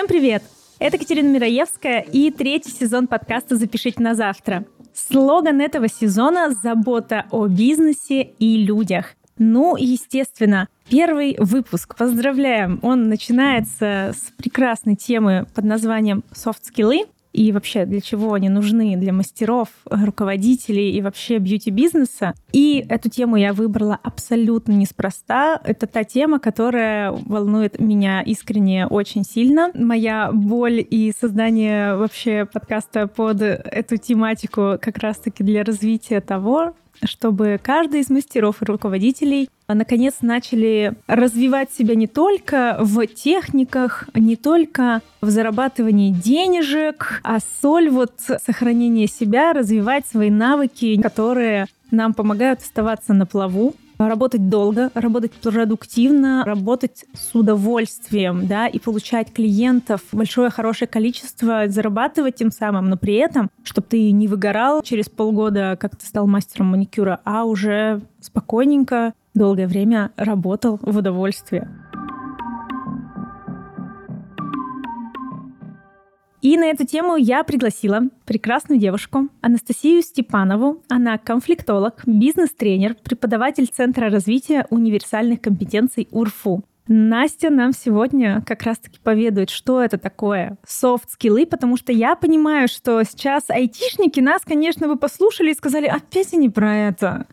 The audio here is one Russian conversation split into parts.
Всем привет! Это Катерина Мираевская и третий сезон подкаста «Запишите на завтра». Слоган этого сезона – забота о бизнесе и людях. Ну, естественно, первый выпуск. Поздравляем! Он начинается с прекрасной темы под названием «Софт-скиллы» и вообще для чего они нужны для мастеров, руководителей и вообще бьюти-бизнеса. И эту тему я выбрала абсолютно неспроста. Это та тема, которая волнует меня искренне очень сильно. Моя боль и создание вообще подкаста под эту тематику как раз-таки для развития того, чтобы каждый из мастеров и руководителей наконец начали развивать себя не только в техниках, не только в зарабатывании денежек, а соль вот сохранения себя, развивать свои навыки, которые нам помогают оставаться на плаву, работать долго, работать продуктивно, работать с удовольствием, да, и получать клиентов большое хорошее количество, зарабатывать тем самым, но при этом, чтобы ты не выгорал через полгода, как ты стал мастером маникюра, а уже спокойненько долгое время работал в удовольствие. И на эту тему я пригласила прекрасную девушку Анастасию Степанову. Она конфликтолог, бизнес-тренер, преподаватель Центра развития универсальных компетенций УРФУ. Настя нам сегодня как раз-таки поведает, что это такое софт-скиллы, потому что я понимаю, что сейчас айтишники нас, конечно, бы послушали и сказали, опять они про это.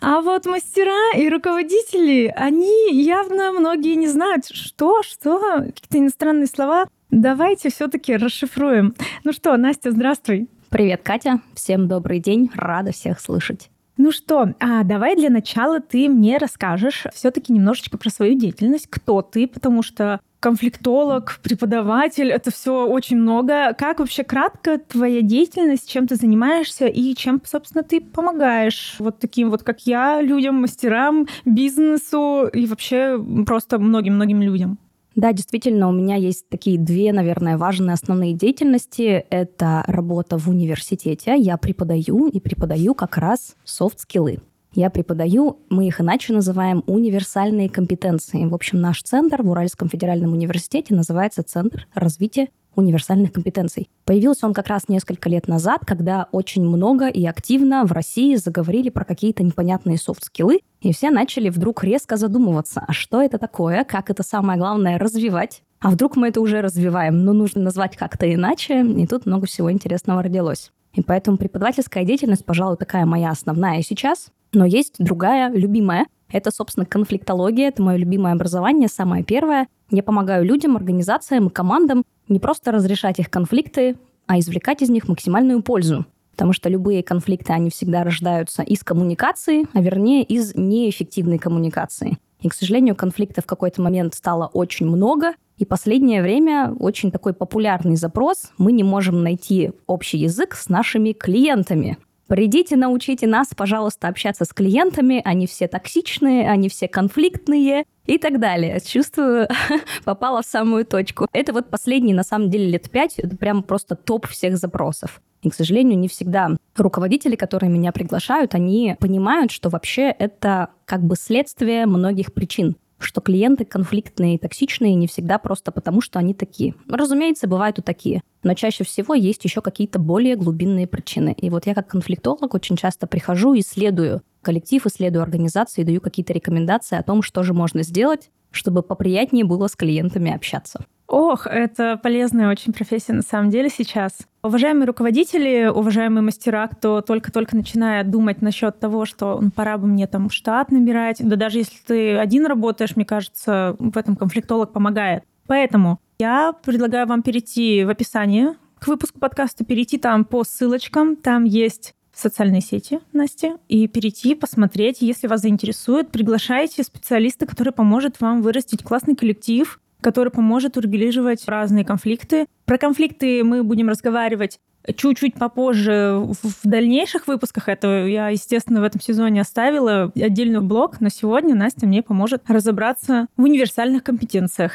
А вот мастера и руководители, они явно многие не знают, что, что, какие-то иностранные слова. Давайте все-таки расшифруем. Ну что, Настя, здравствуй. Привет, Катя. Всем добрый день. Рада всех слышать. Ну что, а давай для начала ты мне расскажешь все-таки немножечко про свою деятельность, кто ты, потому что конфликтолог, преподаватель, это все очень много. Как вообще кратко твоя деятельность, чем ты занимаешься и чем, собственно, ты помогаешь вот таким вот, как я, людям, мастерам, бизнесу и вообще просто многим-многим людям? Да, действительно, у меня есть такие две, наверное, важные основные деятельности. Это работа в университете. Я преподаю и преподаю как раз софт-скиллы. Я преподаю, мы их иначе называем универсальные компетенции. В общем, наш центр в Уральском федеральном университете называется Центр развития универсальных компетенций. Появился он как раз несколько лет назад, когда очень много и активно в России заговорили про какие-то непонятные софт-скиллы, и все начали вдруг резко задумываться, а что это такое, как это самое главное развивать, а вдруг мы это уже развиваем, но нужно назвать как-то иначе, и тут много всего интересного родилось. И поэтому преподавательская деятельность, пожалуй, такая моя основная сейчас, но есть другая, любимая, это, собственно, конфликтология, это мое любимое образование, самое первое. Я помогаю людям, организациям и командам не просто разрешать их конфликты, а извлекать из них максимальную пользу. Потому что любые конфликты, они всегда рождаются из коммуникации, а вернее из неэффективной коммуникации. И, к сожалению, конфликтов в какой-то момент стало очень много, и последнее время очень такой популярный запрос. Мы не можем найти общий язык с нашими клиентами. Придите, научите нас, пожалуйста, общаться с клиентами. Они все токсичные, они все конфликтные и так далее. Чувствую, попала в самую точку. Это вот последние, на самом деле, лет пять. Это прям просто топ всех запросов. И, к сожалению, не всегда руководители, которые меня приглашают, они понимают, что вообще это как бы следствие многих причин что клиенты конфликтные и токсичные не всегда просто потому, что они такие. Разумеется, бывают и такие. Но чаще всего есть еще какие-то более глубинные причины. И вот я как конфликтолог очень часто прихожу, исследую коллектив, исследую организации, даю какие-то рекомендации о том, что же можно сделать, чтобы поприятнее было с клиентами общаться. Ох, это полезная очень профессия на самом деле сейчас. Уважаемые руководители, уважаемые мастера, кто только-только начинает думать насчет того, что ну, пора бы мне там штат набирать, да даже если ты один работаешь, мне кажется, в этом конфликтолог помогает. Поэтому я предлагаю вам перейти в описание к выпуску подкаста, перейти там по ссылочкам, там есть социальные сети, Настя, и перейти, посмотреть, если вас заинтересует, приглашайте специалиста, который поможет вам вырастить классный коллектив, который поможет урегулировать разные конфликты. Про конфликты мы будем разговаривать чуть-чуть попозже в дальнейших выпусках. Это я, естественно, в этом сезоне оставила отдельный блок, но сегодня Настя мне поможет разобраться в универсальных компетенциях.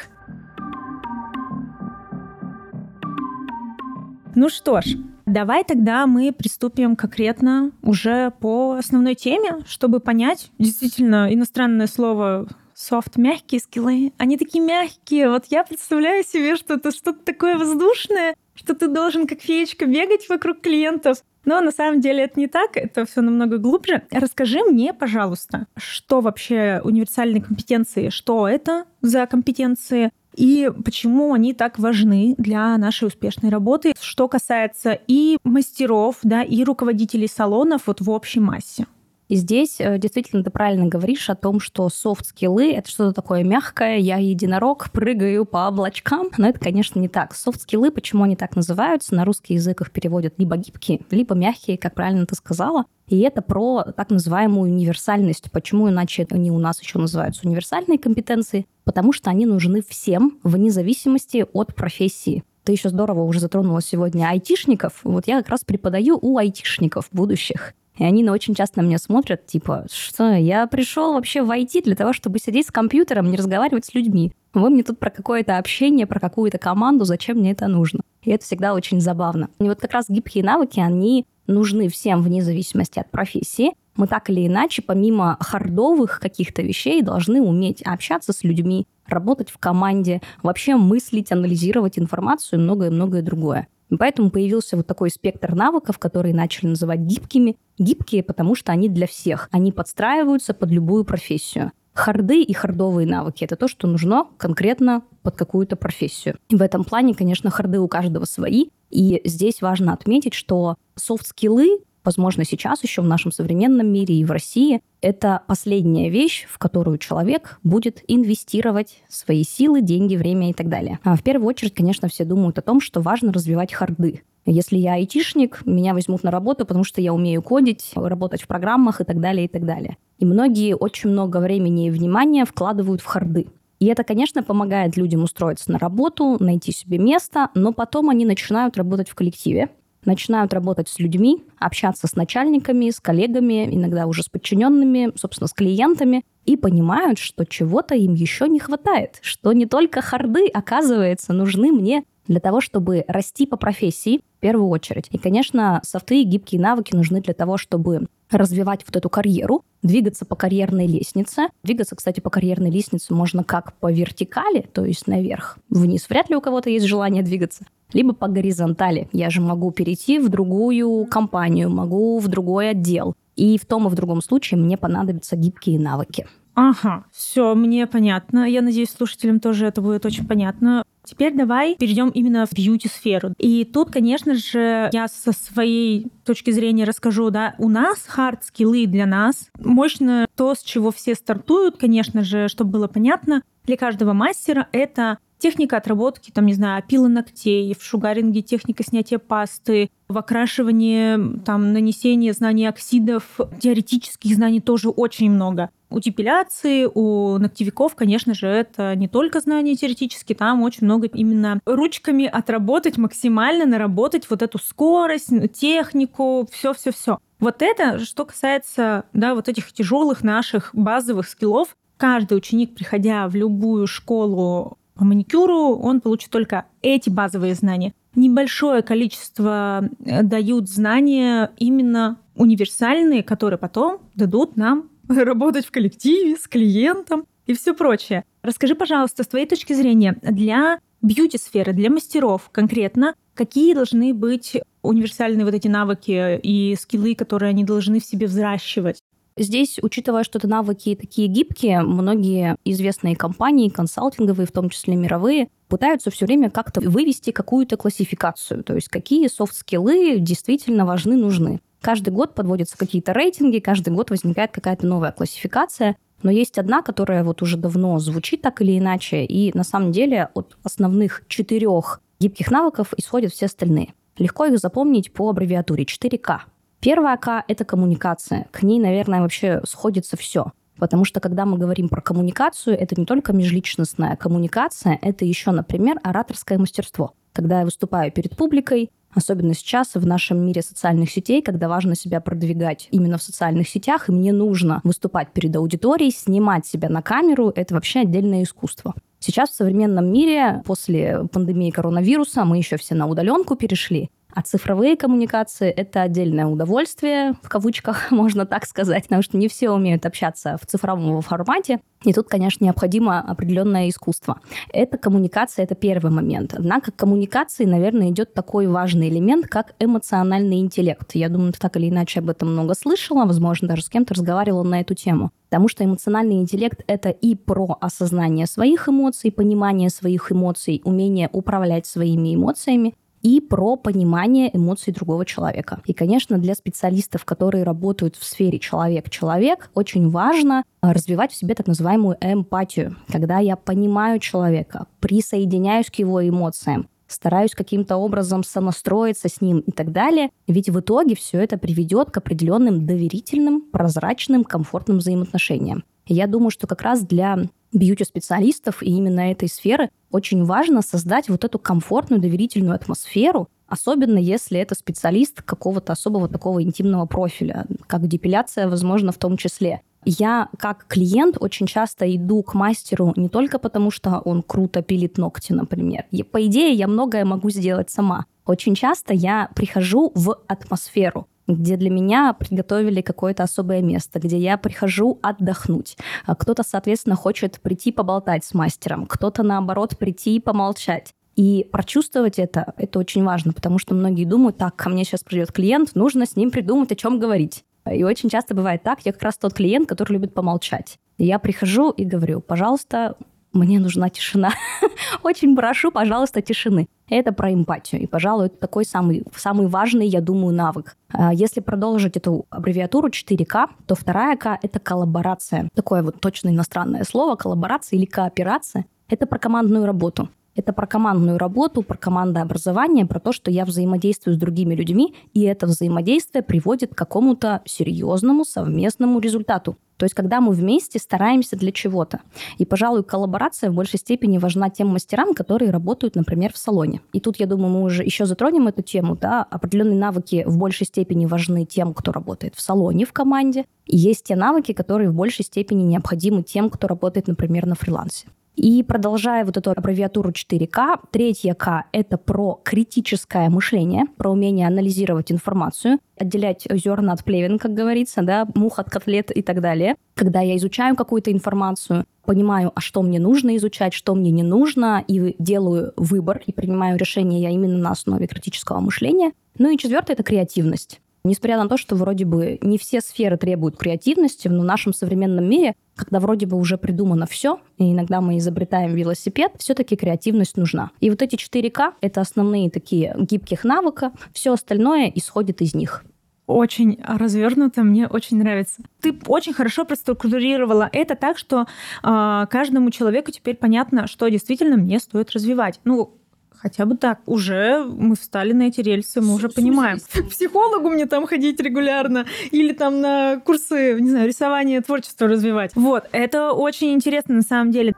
Ну что ж, давай тогда мы приступим конкретно уже по основной теме, чтобы понять, действительно, иностранное слово софт, мягкие скиллы. Они такие мягкие. Вот я представляю себе, что это что-то такое воздушное, что ты должен как феечка бегать вокруг клиентов. Но на самом деле это не так, это все намного глубже. Расскажи мне, пожалуйста, что вообще универсальные компетенции, что это за компетенции, и почему они так важны для нашей успешной работы, что касается и мастеров, да, и руководителей салонов вот в общей массе. И здесь э, действительно ты правильно говоришь о том, что софт-скиллы — это что-то такое мягкое, я единорог, прыгаю по облачкам. Но это, конечно, не так. Софт-скиллы, почему они так называются, на русский язык их переводят либо гибкие, либо мягкие, как правильно ты сказала. И это про так называемую универсальность. Почему иначе они у нас еще называются универсальные компетенции? Потому что они нужны всем, вне зависимости от профессии. Ты еще здорово уже затронула сегодня айтишников. Вот я как раз преподаю у айтишников будущих. И они очень часто на меня смотрят, типа, что я пришел вообще в IT для того, чтобы сидеть с компьютером, не разговаривать с людьми. Вы мне тут про какое-то общение, про какую-то команду, зачем мне это нужно? И это всегда очень забавно. И вот как раз гибкие навыки, они нужны всем вне зависимости от профессии. Мы так или иначе, помимо хардовых каких-то вещей, должны уметь общаться с людьми, работать в команде, вообще мыслить, анализировать информацию и многое-многое другое. Поэтому появился вот такой спектр навыков, которые начали называть гибкими. Гибкие, потому что они для всех. Они подстраиваются под любую профессию. Харды и хардовые навыки — это то, что нужно конкретно под какую-то профессию. И в этом плане, конечно, харды у каждого свои. И здесь важно отметить, что софт-скиллы возможно, сейчас еще в нашем современном мире и в России, это последняя вещь, в которую человек будет инвестировать свои силы, деньги, время и так далее. А в первую очередь, конечно, все думают о том, что важно развивать харды. Если я айтишник, меня возьмут на работу, потому что я умею кодить, работать в программах и так далее, и так далее. И многие очень много времени и внимания вкладывают в харды. И это, конечно, помогает людям устроиться на работу, найти себе место, но потом они начинают работать в коллективе, начинают работать с людьми, общаться с начальниками, с коллегами, иногда уже с подчиненными, собственно, с клиентами, и понимают, что чего-то им еще не хватает, что не только харды, оказывается, нужны мне для того, чтобы расти по профессии, в первую очередь. И, конечно, софты и гибкие навыки нужны для того, чтобы развивать вот эту карьеру, двигаться по карьерной лестнице. Двигаться, кстати, по карьерной лестнице можно как по вертикали, то есть наверх, вниз. Вряд ли у кого-то есть желание двигаться. Либо по горизонтали. Я же могу перейти в другую компанию, могу в другой отдел. И в том и в другом случае мне понадобятся гибкие навыки. Ага, все, мне понятно. Я надеюсь, слушателям тоже это будет очень понятно. Теперь давай перейдем именно в бьюти-сферу. И тут, конечно же, я со своей точки зрения расскажу, да, у нас хард-скиллы для нас мощно то, с чего все стартуют, конечно же, чтобы было понятно, для каждого мастера это Техника отработки, там, не знаю, пилы ногтей, в шугаринге техника снятия пасты, в окрашивании, там, нанесения знаний оксидов, теоретических знаний тоже очень много. У депиляции, у ногтевиков, конечно же, это не только знания теоретические, там очень много именно ручками отработать максимально, наработать вот эту скорость, технику, все-все-все. Вот это, что касается, да, вот этих тяжелых наших базовых скиллов, каждый ученик, приходя в любую школу по маникюру он получит только эти базовые знания. Небольшое количество э, дают знания именно универсальные, которые потом дадут нам работать в коллективе, с клиентом и все прочее. Расскажи, пожалуйста, с твоей точки зрения, для бьюти-сферы, для мастеров конкретно, какие должны быть универсальные вот эти навыки и скиллы, которые они должны в себе взращивать? Здесь, учитывая, что это навыки такие гибкие, многие известные компании, консалтинговые, в том числе мировые, пытаются все время как-то вывести какую-то классификацию, то есть какие софт-скиллы действительно важны, нужны. Каждый год подводятся какие-то рейтинги, каждый год возникает какая-то новая классификация, но есть одна, которая вот уже давно звучит так или иначе, и на самом деле от основных четырех гибких навыков исходят все остальные. Легко их запомнить по аббревиатуре 4К. Первая К – это коммуникация. К ней, наверное, вообще сходится все. Потому что когда мы говорим про коммуникацию, это не только межличностная коммуникация, это еще, например, ораторское мастерство. Когда я выступаю перед публикой, особенно сейчас в нашем мире социальных сетей, когда важно себя продвигать именно в социальных сетях, и мне нужно выступать перед аудиторией, снимать себя на камеру, это вообще отдельное искусство. Сейчас в современном мире, после пандемии коронавируса, мы еще все на удаленку перешли, А цифровые коммуникации — это отдельное удовольствие, в кавычках можно так сказать, потому что не все умеют общаться в цифровом формате. И тут, конечно, необходимо определенное искусство. Это коммуникация, это первый момент. Однако к коммуникации, наверное, идет такой важный элемент, как эмоциональный интеллект. Я думаю, ты так или иначе об этом много слышала, возможно, даже с кем-то разговаривала на эту тему. Потому что эмоциональный интеллект — это и про осознание своих эмоций, понимание своих эмоций, умение управлять своими эмоциями, и про понимание эмоций другого человека. И, конечно, для специалистов, которые работают в сфере человек-человек, очень важно а, развивать в себе так называемую эмпатию, когда я понимаю человека, присоединяюсь к его эмоциям, стараюсь каким-то образом сонастроиться с ним и так далее. Ведь в итоге все это приведет к определенным доверительным, прозрачным, комфортным взаимоотношениям. Я думаю, что как раз для бьюти-специалистов и именно этой сферы очень важно создать вот эту комфортную, доверительную атмосферу, особенно если это специалист какого-то особого такого интимного профиля, как депиляция, возможно, в том числе. Я как клиент очень часто иду к мастеру не только потому, что он круто пилит ногти, например. И, по идее, я многое могу сделать сама. Очень часто я прихожу в атмосферу где для меня приготовили какое-то особое место, где я прихожу отдохнуть. А кто-то, соответственно, хочет прийти поболтать с мастером, кто-то, наоборот, прийти и помолчать. И прочувствовать это, это очень важно, потому что многие думают, так, ко мне сейчас придет клиент, нужно с ним придумать, о чем говорить. И очень часто бывает так, я как раз тот клиент, который любит помолчать. Я прихожу и говорю, пожалуйста, мне нужна тишина. Очень прошу, пожалуйста, тишины. Это про эмпатию. И, пожалуй, это такой самый, самый важный, я думаю, навык. А если продолжить эту аббревиатуру 4К, то вторая К — это коллаборация. Такое вот точно иностранное слово, коллаборация или кооперация. Это про командную работу. Это про командную работу, про командообразование, про то, что я взаимодействую с другими людьми, и это взаимодействие приводит к какому-то серьезному совместному результату. То есть, когда мы вместе стараемся для чего-то. И, пожалуй, коллаборация в большей степени важна тем мастерам, которые работают, например, в салоне. И тут, я думаю, мы уже еще затронем эту тему. Да? Определенные навыки в большей степени важны тем, кто работает в салоне, в команде. И есть те навыки, которые в большей степени необходимы тем, кто работает, например, на фрилансе. И продолжая вот эту аббревиатуру 4К, третье К — это про критическое мышление, про умение анализировать информацию, отделять зерна от плевен, как говорится, да, мух от котлет и так далее. Когда я изучаю какую-то информацию, понимаю, а что мне нужно изучать, что мне не нужно, и делаю выбор, и принимаю решение я именно на основе критического мышления. Ну и четвертое — это креативность. Несмотря на то, что вроде бы не все сферы требуют креативности, но в нашем современном мире, когда вроде бы уже придумано все, и иногда мы изобретаем велосипед, все-таки креативность нужна. И вот эти 4К — это основные такие гибких навыка, все остальное исходит из них очень развернуто, мне очень нравится. Ты очень хорошо проструктурировала это так, что э, каждому человеку теперь понятно, что действительно мне стоит развивать. Ну, Хотя бы так. Уже мы встали на эти рельсы, мы уже понимаем. К психологу мне там ходить регулярно. Или там на курсы, не знаю, рисование, творчество развивать. Вот. Это очень интересно на самом деле.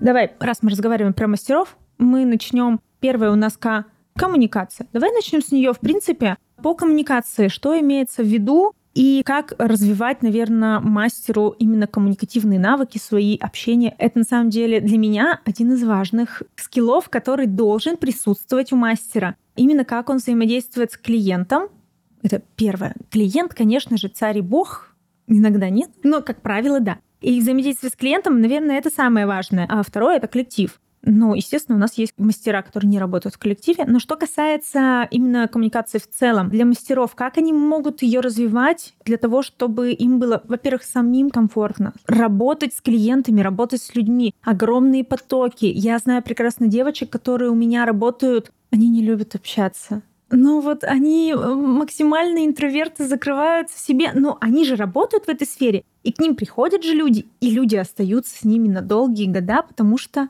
Давай, раз мы разговариваем про мастеров, мы начнем. Первое у нас к коммуникация. Давай начнем с нее. В принципе, по коммуникации, что имеется в виду, и как развивать, наверное, мастеру именно коммуникативные навыки, свои общения. Это на самом деле для меня один из важных скиллов, который должен присутствовать у мастера. Именно как он взаимодействует с клиентом. Это первое. Клиент, конечно же, царь и бог. Иногда нет, но, как правило, да. И взаимодействие с клиентом, наверное, это самое важное. А второе — это коллектив. Ну, естественно, у нас есть мастера, которые не работают в коллективе. Но что касается именно коммуникации в целом, для мастеров, как они могут ее развивать для того, чтобы им было, во-первых, самим комфортно, работать с клиентами, работать с людьми, огромные потоки. Я знаю прекрасно девочек, которые у меня работают, они не любят общаться. Ну вот они э, максимально интроверты закрываются в себе, но они же работают в этой сфере, и к ним приходят же люди, и люди остаются с ними на долгие года, потому что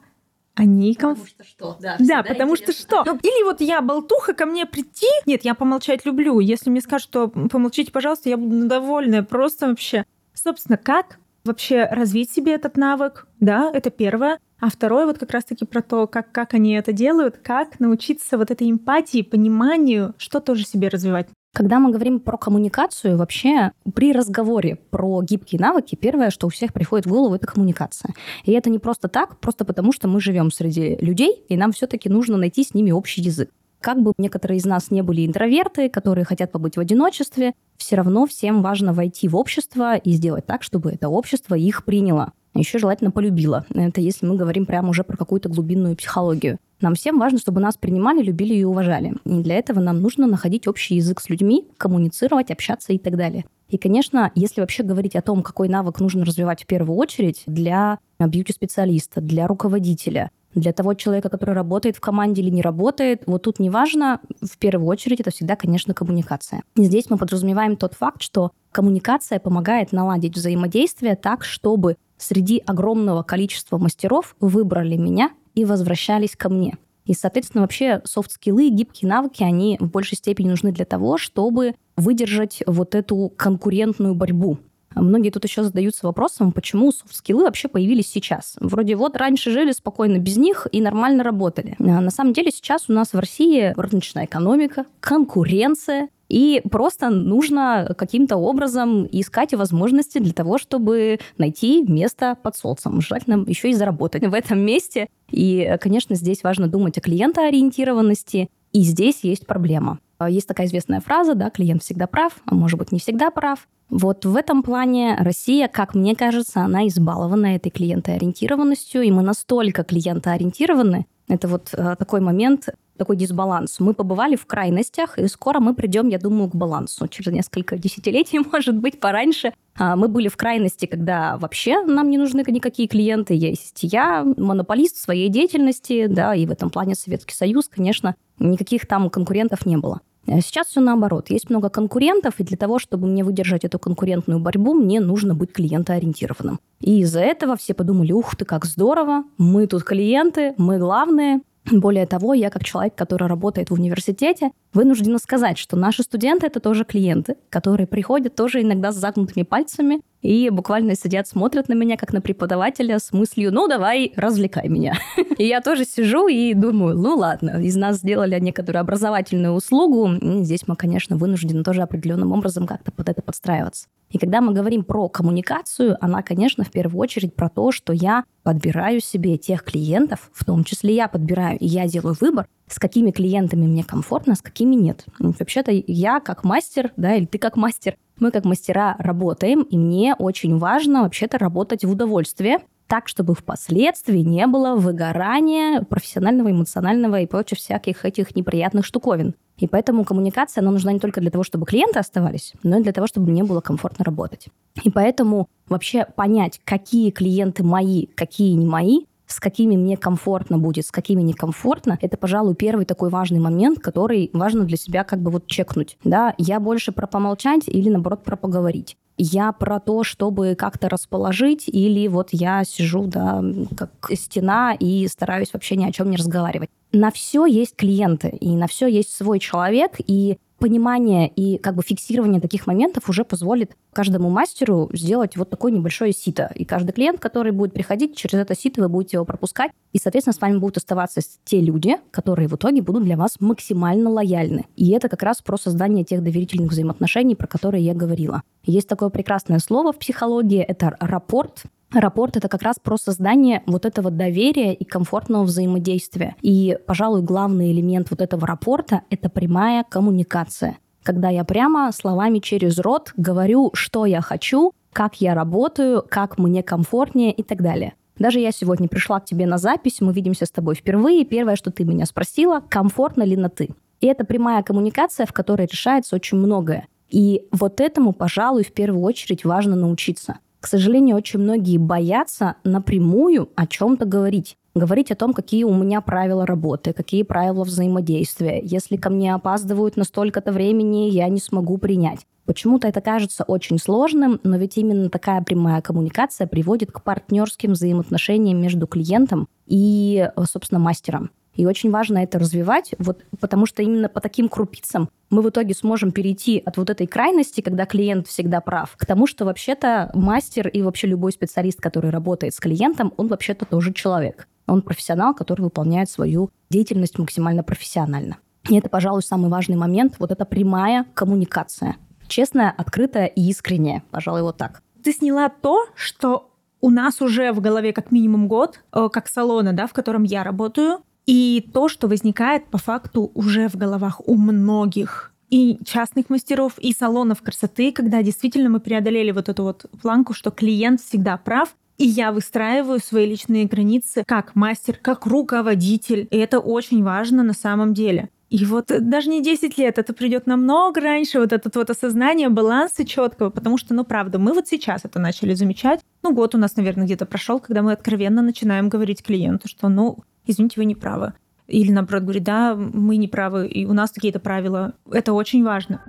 они комф... Потому что что, да. Да, потому интересно. что что. Ну, или вот я болтуха, ко мне прийти. Нет, я помолчать люблю. Если мне скажут, что помолчите, пожалуйста, я буду довольная. Просто вообще. Собственно, как вообще развить себе этот навык, да, это первое. А второе вот как раз-таки про то, как, как они это делают, как научиться вот этой эмпатии, пониманию, что тоже себе развивать. Когда мы говорим про коммуникацию, вообще при разговоре про гибкие навыки, первое, что у всех приходит в голову, это коммуникация. И это не просто так, просто потому что мы живем среди людей, и нам все-таки нужно найти с ними общий язык. Как бы некоторые из нас не были интроверты, которые хотят побыть в одиночестве, все равно всем важно войти в общество и сделать так, чтобы это общество их приняло. Еще желательно полюбило. Это если мы говорим прямо уже про какую-то глубинную психологию. Нам всем важно, чтобы нас принимали, любили и уважали. И для этого нам нужно находить общий язык с людьми, коммуницировать, общаться и так далее. И, конечно, если вообще говорить о том, какой навык нужно развивать в первую очередь для бьюти-специалиста, для руководителя, для того человека, который работает в команде или не работает, вот тут неважно, в первую очередь это всегда, конечно, коммуникация. И здесь мы подразумеваем тот факт, что коммуникация помогает наладить взаимодействие так, чтобы среди огромного количества мастеров выбрали меня и возвращались ко мне. И, соответственно, вообще софт-скиллы, гибкие навыки, они в большей степени нужны для того, чтобы выдержать вот эту конкурентную борьбу. Многие тут еще задаются вопросом, почему софт-скиллы вообще появились сейчас. Вроде вот раньше жили спокойно без них и нормально работали. А на самом деле сейчас у нас в России рыночная экономика, конкуренция, и просто нужно каким-то образом искать возможности для того, чтобы найти место под солнцем. Желательно еще и заработать в этом месте. И, конечно, здесь важно думать о клиентоориентированности. И здесь есть проблема. Есть такая известная фраза, да, клиент всегда прав, а может быть не всегда прав. Вот в этом плане Россия, как мне кажется, она избалована этой клиентоориентированностью, и мы настолько клиентоориентированы, это вот э, такой момент, такой дисбаланс. Мы побывали в крайностях, и скоро мы придем, я думаю, к балансу. Через несколько десятилетий, может быть, пораньше. А, мы были в крайности, когда вообще нам не нужны никакие клиенты. Есть я, монополист своей деятельности, да, и в этом плане Советский Союз, конечно, никаких там конкурентов не было. А сейчас все наоборот. Есть много конкурентов, и для того, чтобы мне выдержать эту конкурентную борьбу, мне нужно быть клиентоориентированным. И из-за этого все подумали, ух ты, как здорово, мы тут клиенты, мы главные, более того, я как человек, который работает в университете, вынуждена сказать, что наши студенты — это тоже клиенты, которые приходят тоже иногда с загнутыми пальцами и буквально сидят, смотрят на меня как на преподавателя с мыслью «ну давай, развлекай меня». И я тоже сижу и думаю, ну ладно, из нас сделали некоторую образовательную услугу, здесь мы, конечно, вынуждены тоже определенным образом как-то под это подстраиваться. И когда мы говорим про коммуникацию, она, конечно, в первую очередь про то, что я подбираю себе тех клиентов, в том числе я подбираю, и я делаю выбор, с какими клиентами мне комфортно, с какими нет. Вообще-то я как мастер, да, или ты как мастер, мы как мастера работаем, и мне очень важно вообще-то работать в удовольствие, так, чтобы впоследствии не было выгорания профессионального, эмоционального и прочих всяких этих неприятных штуковин. И поэтому коммуникация, она нужна не только для того, чтобы клиенты оставались, но и для того, чтобы мне было комфортно работать. И поэтому вообще понять, какие клиенты мои, какие не мои, с какими мне комфортно будет, с какими некомфортно, это, пожалуй, первый такой важный момент, который важно для себя как бы вот чекнуть. Да, я больше про помолчать или, наоборот, про поговорить я про то, чтобы как-то расположить, или вот я сижу, да, как стена и стараюсь вообще ни о чем не разговаривать. На все есть клиенты, и на все есть свой человек, и понимание и как бы фиксирование таких моментов уже позволит каждому мастеру сделать вот такое небольшое сито. И каждый клиент, который будет приходить, через это сито вы будете его пропускать. И, соответственно, с вами будут оставаться те люди, которые в итоге будут для вас максимально лояльны. И это как раз про создание тех доверительных взаимоотношений, про которые я говорила. Есть такое прекрасное слово в психологии, это рапорт. Рапорт — это как раз про создание вот этого доверия и комфортного взаимодействия. И, пожалуй, главный элемент вот этого рапорта — это прямая коммуникация. Когда я прямо словами через рот говорю, что я хочу, как я работаю, как мне комфортнее и так далее. Даже я сегодня пришла к тебе на запись, мы видимся с тобой впервые, первое, что ты меня спросила, комфортно ли на «ты». И это прямая коммуникация, в которой решается очень многое. И вот этому, пожалуй, в первую очередь важно научиться. К сожалению, очень многие боятся напрямую о чем-то говорить. Говорить о том, какие у меня правила работы, какие правила взаимодействия. Если ко мне опаздывают на столько-то времени, я не смогу принять. Почему-то это кажется очень сложным, но ведь именно такая прямая коммуникация приводит к партнерским взаимоотношениям между клиентом и, собственно, мастером. И очень важно это развивать, вот, потому что именно по таким крупицам мы в итоге сможем перейти от вот этой крайности, когда клиент всегда прав, к тому, что вообще-то мастер и вообще любой специалист, который работает с клиентом, он вообще-то тоже человек. Он профессионал, который выполняет свою деятельность максимально профессионально. И это, пожалуй, самый важный момент, вот эта прямая коммуникация. Честная, открытая и искренняя, пожалуй, вот так. Ты сняла то, что у нас уже в голове как минимум год, э, как салона, да, в котором я работаю, и то, что возникает по факту уже в головах у многих и частных мастеров, и салонов красоты, когда действительно мы преодолели вот эту вот планку, что клиент всегда прав, и я выстраиваю свои личные границы как мастер, как руководитель. И это очень важно на самом деле. И вот даже не 10 лет, это придет намного раньше, вот это вот осознание баланса четкого, потому что, ну, правда, мы вот сейчас это начали замечать. Ну, год у нас, наверное, где-то прошел, когда мы откровенно начинаем говорить клиенту, что, ну, извините, вы не правы. Или, наоборот, говорит, да, мы не правы, и у нас какие-то правила. Это очень важно.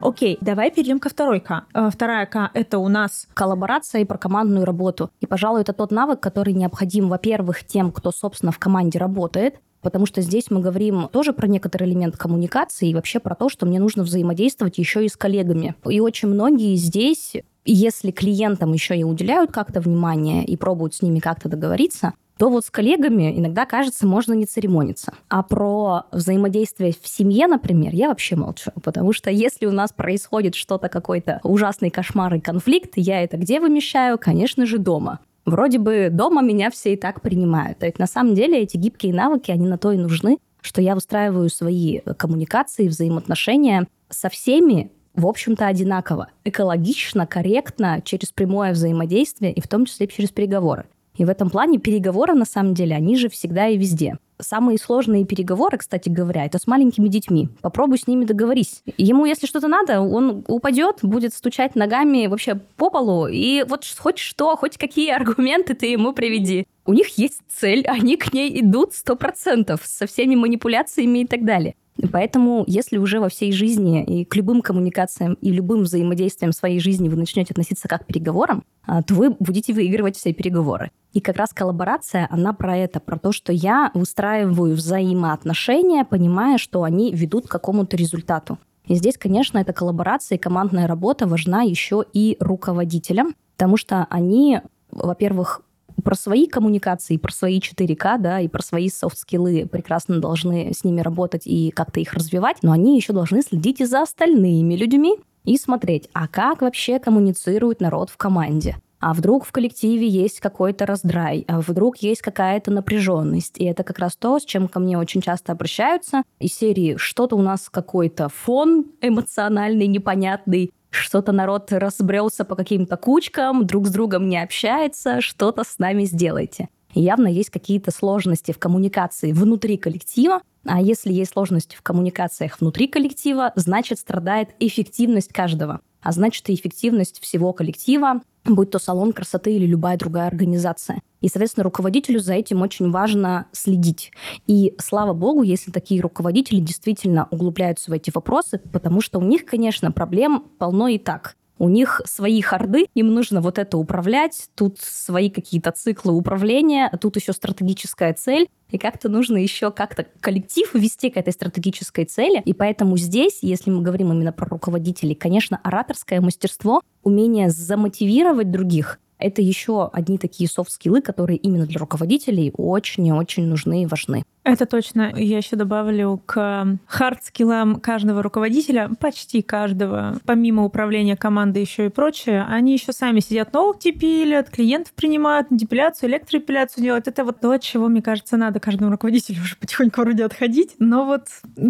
Окей, давай перейдем ко второй К. Э, вторая К — это у нас... Коллаборация и про командную работу. И, пожалуй, это тот навык, который необходим, во-первых, тем, кто, собственно, в команде работает, потому что здесь мы говорим тоже про некоторый элемент коммуникации и вообще про то, что мне нужно взаимодействовать еще и с коллегами. И очень многие здесь, если клиентам еще и уделяют как-то внимание и пробуют с ними как-то договориться, то вот с коллегами иногда, кажется, можно не церемониться. А про взаимодействие в семье, например, я вообще молчу. Потому что если у нас происходит что-то, какой-то ужасный кошмар и конфликт, я это где вымещаю? Конечно же, дома. Вроде бы дома меня все и так принимают. То есть на самом деле эти гибкие навыки, они на то и нужны, что я выстраиваю свои коммуникации, взаимоотношения со всеми, в общем-то, одинаково. Экологично, корректно, через прямое взаимодействие и в том числе через переговоры. И в этом плане переговоры, на самом деле, они же всегда и везде. Самые сложные переговоры, кстати говоря, это с маленькими детьми. Попробуй с ними договорись. Ему, если что-то надо, он упадет, будет стучать ногами вообще по полу, и вот хоть что, хоть какие аргументы ты ему приведи. У них есть цель, они к ней идут сто процентов со всеми манипуляциями и так далее. Поэтому, если уже во всей жизни и к любым коммуникациям и любым взаимодействиям своей жизни вы начнете относиться как к переговорам, а, то вы будете выигрывать все переговоры. И как раз коллаборация, она про это, про то, что я выстраиваю взаимоотношения, понимая, что они ведут к какому-то результату. И здесь, конечно, эта коллаборация и командная работа важна еще и руководителям, потому что они, во-первых, про свои коммуникации, про свои 4К, да, и про свои софт-скиллы прекрасно должны с ними работать и как-то их развивать, но они еще должны следить и за остальными людьми и смотреть, а как вообще коммуницирует народ в команде. А вдруг в коллективе есть какой-то раздрай, а вдруг есть какая-то напряженность. И это как раз то, с чем ко мне очень часто обращаются. Из серии что-то у нас какой-то фон эмоциональный, непонятный, что-то народ разбрелся по каким-то кучкам, друг с другом не общается, что-то с нами сделайте. Явно есть какие-то сложности в коммуникации внутри коллектива, а если есть сложности в коммуникациях внутри коллектива, значит страдает эффективность каждого, а значит и эффективность всего коллектива, будь то салон красоты или любая другая организация. И, соответственно, руководителю за этим очень важно следить. И слава богу, если такие руководители действительно углубляются в эти вопросы, потому что у них, конечно, проблем полно и так. У них свои харды, им нужно вот это управлять, тут свои какие-то циклы управления, тут еще стратегическая цель, и как-то нужно еще как-то коллектив вести к этой стратегической цели. И поэтому здесь, если мы говорим именно про руководителей, конечно, ораторское мастерство, умение замотивировать других, это еще одни такие софт-скиллы, которые именно для руководителей очень и очень нужны и важны. Это точно. Я еще добавлю к хард-скиллам каждого руководителя, почти каждого, помимо управления командой еще и прочее, они еще сами сидят ногти пилят, клиентов принимают, депиляцию, электроэпиляцию делают. Это вот то, от чего, мне кажется, надо каждому руководителю уже потихоньку вроде отходить. Но вот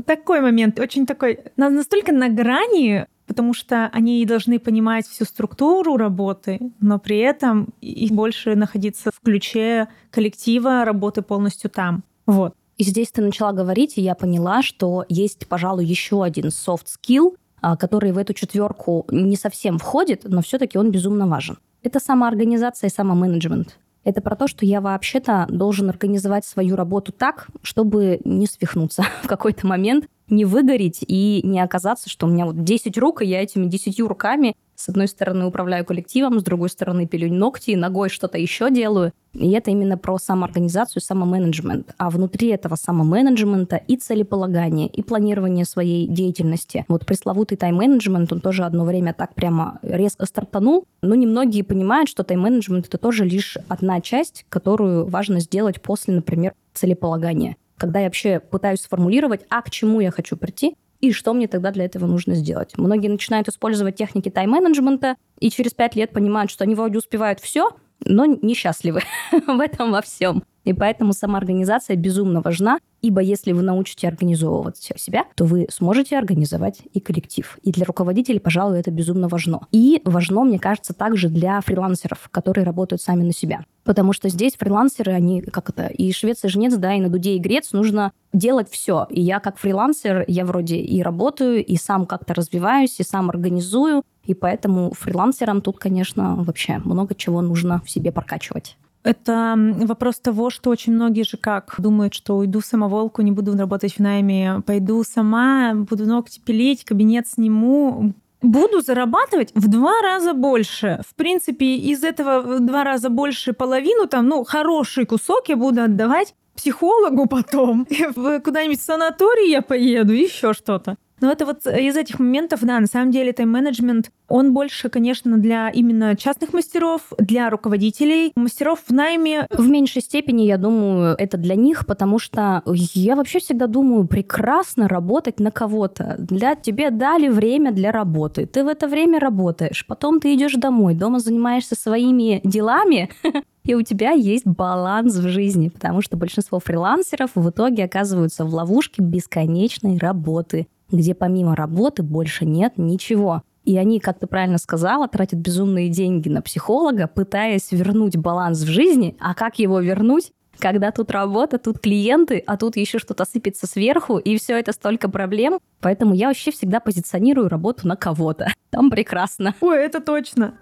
такой момент, очень такой, настолько на грани потому что они должны понимать всю структуру работы, но при этом и больше находиться в ключе коллектива работы полностью там. Вот. И здесь ты начала говорить, и я поняла, что есть, пожалуй, еще один soft skill, а, который в эту четверку не совсем входит, но все-таки он безумно важен. Это самоорганизация и самоменеджмент. Это про то, что я вообще-то должен организовать свою работу так, чтобы не свихнуться в какой-то момент, не выгореть и не оказаться, что у меня вот 10 рук, и я этими 10 руками С одной стороны управляю коллективом, с другой стороны пилю ногти, ногой что-то еще делаю. И это именно про самоорганизацию, самоменеджмент. А внутри этого самоменеджмента и целеполагание, и планирование своей деятельности. Вот пресловутый тайм-менеджмент, он тоже одно время так прямо резко стартанул. Но немногие понимают, что тайм-менеджмент это тоже лишь одна часть, которую важно сделать после, например, целеполагания. Когда я вообще пытаюсь сформулировать, а к чему я хочу прийти, и что мне тогда для этого нужно сделать. Многие начинают использовать техники тайм-менеджмента и через пять лет понимают, что они вроде успевают все, но несчастливы в этом во всем. И поэтому самоорганизация безумно важна, ибо если вы научите организовывать себя, то вы сможете организовать и коллектив. И для руководителей, пожалуй, это безумно важно. И важно, мне кажется, также для фрилансеров, которые работают сами на себя. Потому что здесь фрилансеры, они как это, и швец, и жнец, да, и на дуде, и грец, нужно делать все. И я как фрилансер, я вроде и работаю, и сам как-то развиваюсь, и сам организую, и поэтому фрилансерам тут, конечно, вообще много чего нужно в себе прокачивать. Это вопрос того, что очень многие же как думают, что уйду самоволку, не буду работать в найме, пойду сама, буду ногти пилить, кабинет сниму, буду зарабатывать в два раза больше. В принципе, из этого в два раза больше половину, там, ну, хороший кусок я буду отдавать психологу потом. Куда-нибудь в санаторий я поеду, еще что-то. Но это вот из этих моментов, да, на самом деле тайм-менеджмент, он больше, конечно, для именно частных мастеров, для руководителей, мастеров в найме. В меньшей степени, я думаю, это для них, потому что я вообще всегда думаю, прекрасно работать на кого-то. Для тебе дали время для работы. Ты в это время работаешь, потом ты идешь домой, дома занимаешься своими делами, и у тебя есть баланс в жизни, потому что большинство фрилансеров в итоге оказываются в ловушке бесконечной работы где помимо работы больше нет ничего. И они, как ты правильно сказала, тратят безумные деньги на психолога, пытаясь вернуть баланс в жизни. А как его вернуть? Когда тут работа, тут клиенты, а тут еще что-то сыпется сверху, и все это столько проблем. Поэтому я вообще всегда позиционирую работу на кого-то. Там прекрасно. Ой, это точно.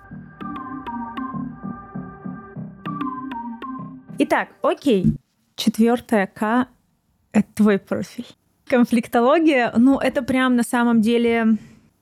Итак, окей. Четвертое К — это твой профиль. Конфликтология, ну, это прям на самом деле...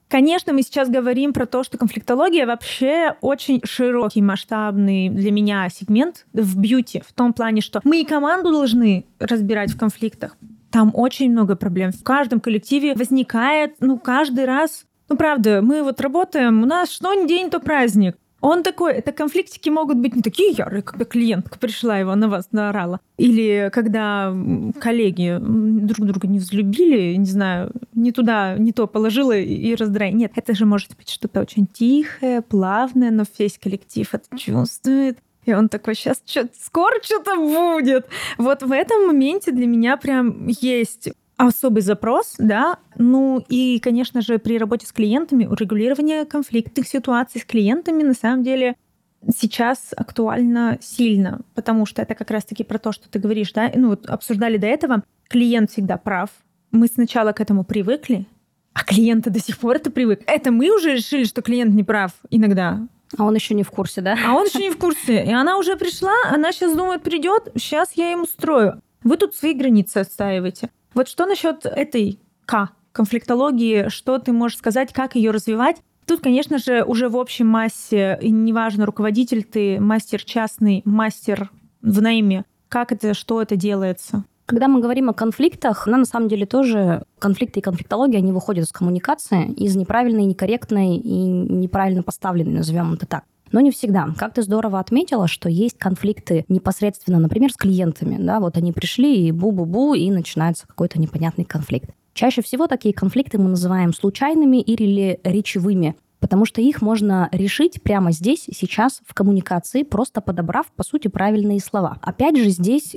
Конечно, мы сейчас говорим про то, что конфликтология вообще очень широкий, масштабный для меня сегмент в бьюти, в том плане, что мы и команду должны разбирать в конфликтах. Там очень много проблем. В каждом коллективе возникает, ну, каждый раз ну, правда, мы вот работаем, у нас что ни день, то праздник. Он такой, это конфликтики могут быть не такие ярые, когда клиентка пришла его на вас наорала. Или когда коллеги друг друга не взлюбили, не знаю, не туда, не то положила и раздрай. Нет, это же может быть что-то очень тихое, плавное, но весь коллектив это чувствует. И он такой, сейчас что скоро что-то будет. Вот в этом моменте для меня прям есть особый запрос, да, ну и, конечно же, при работе с клиентами урегулирование конфликтных ситуаций с клиентами на самом деле сейчас актуально сильно, потому что это как раз-таки про то, что ты говоришь, да, ну вот обсуждали до этого, клиент всегда прав, мы сначала к этому привыкли, а клиент до сих пор это привык. Это мы уже решили, что клиент не прав иногда. А он еще не в курсе, да? А он еще не в курсе. И она уже пришла, она сейчас думает, придет, сейчас я ему устрою. Вы тут свои границы отстаиваете. Вот что насчет этой К, конфликтологии, что ты можешь сказать, как ее развивать? Тут, конечно же, уже в общей массе, неважно, руководитель ты, мастер частный, мастер в найме, как это, что это делается? Когда мы говорим о конфликтах, она на самом деле тоже, конфликты и конфликтология, они выходят из коммуникации, из неправильной, некорректной и неправильно поставленной, назовем это так. Но не всегда. Как ты здорово отметила, что есть конфликты непосредственно, например, с клиентами. Да, вот они пришли и бу-бу-бу, и начинается какой-то непонятный конфликт. Чаще всего такие конфликты мы называем случайными или речевыми потому что их можно решить прямо здесь, сейчас, в коммуникации, просто подобрав, по сути, правильные слова. Опять же, здесь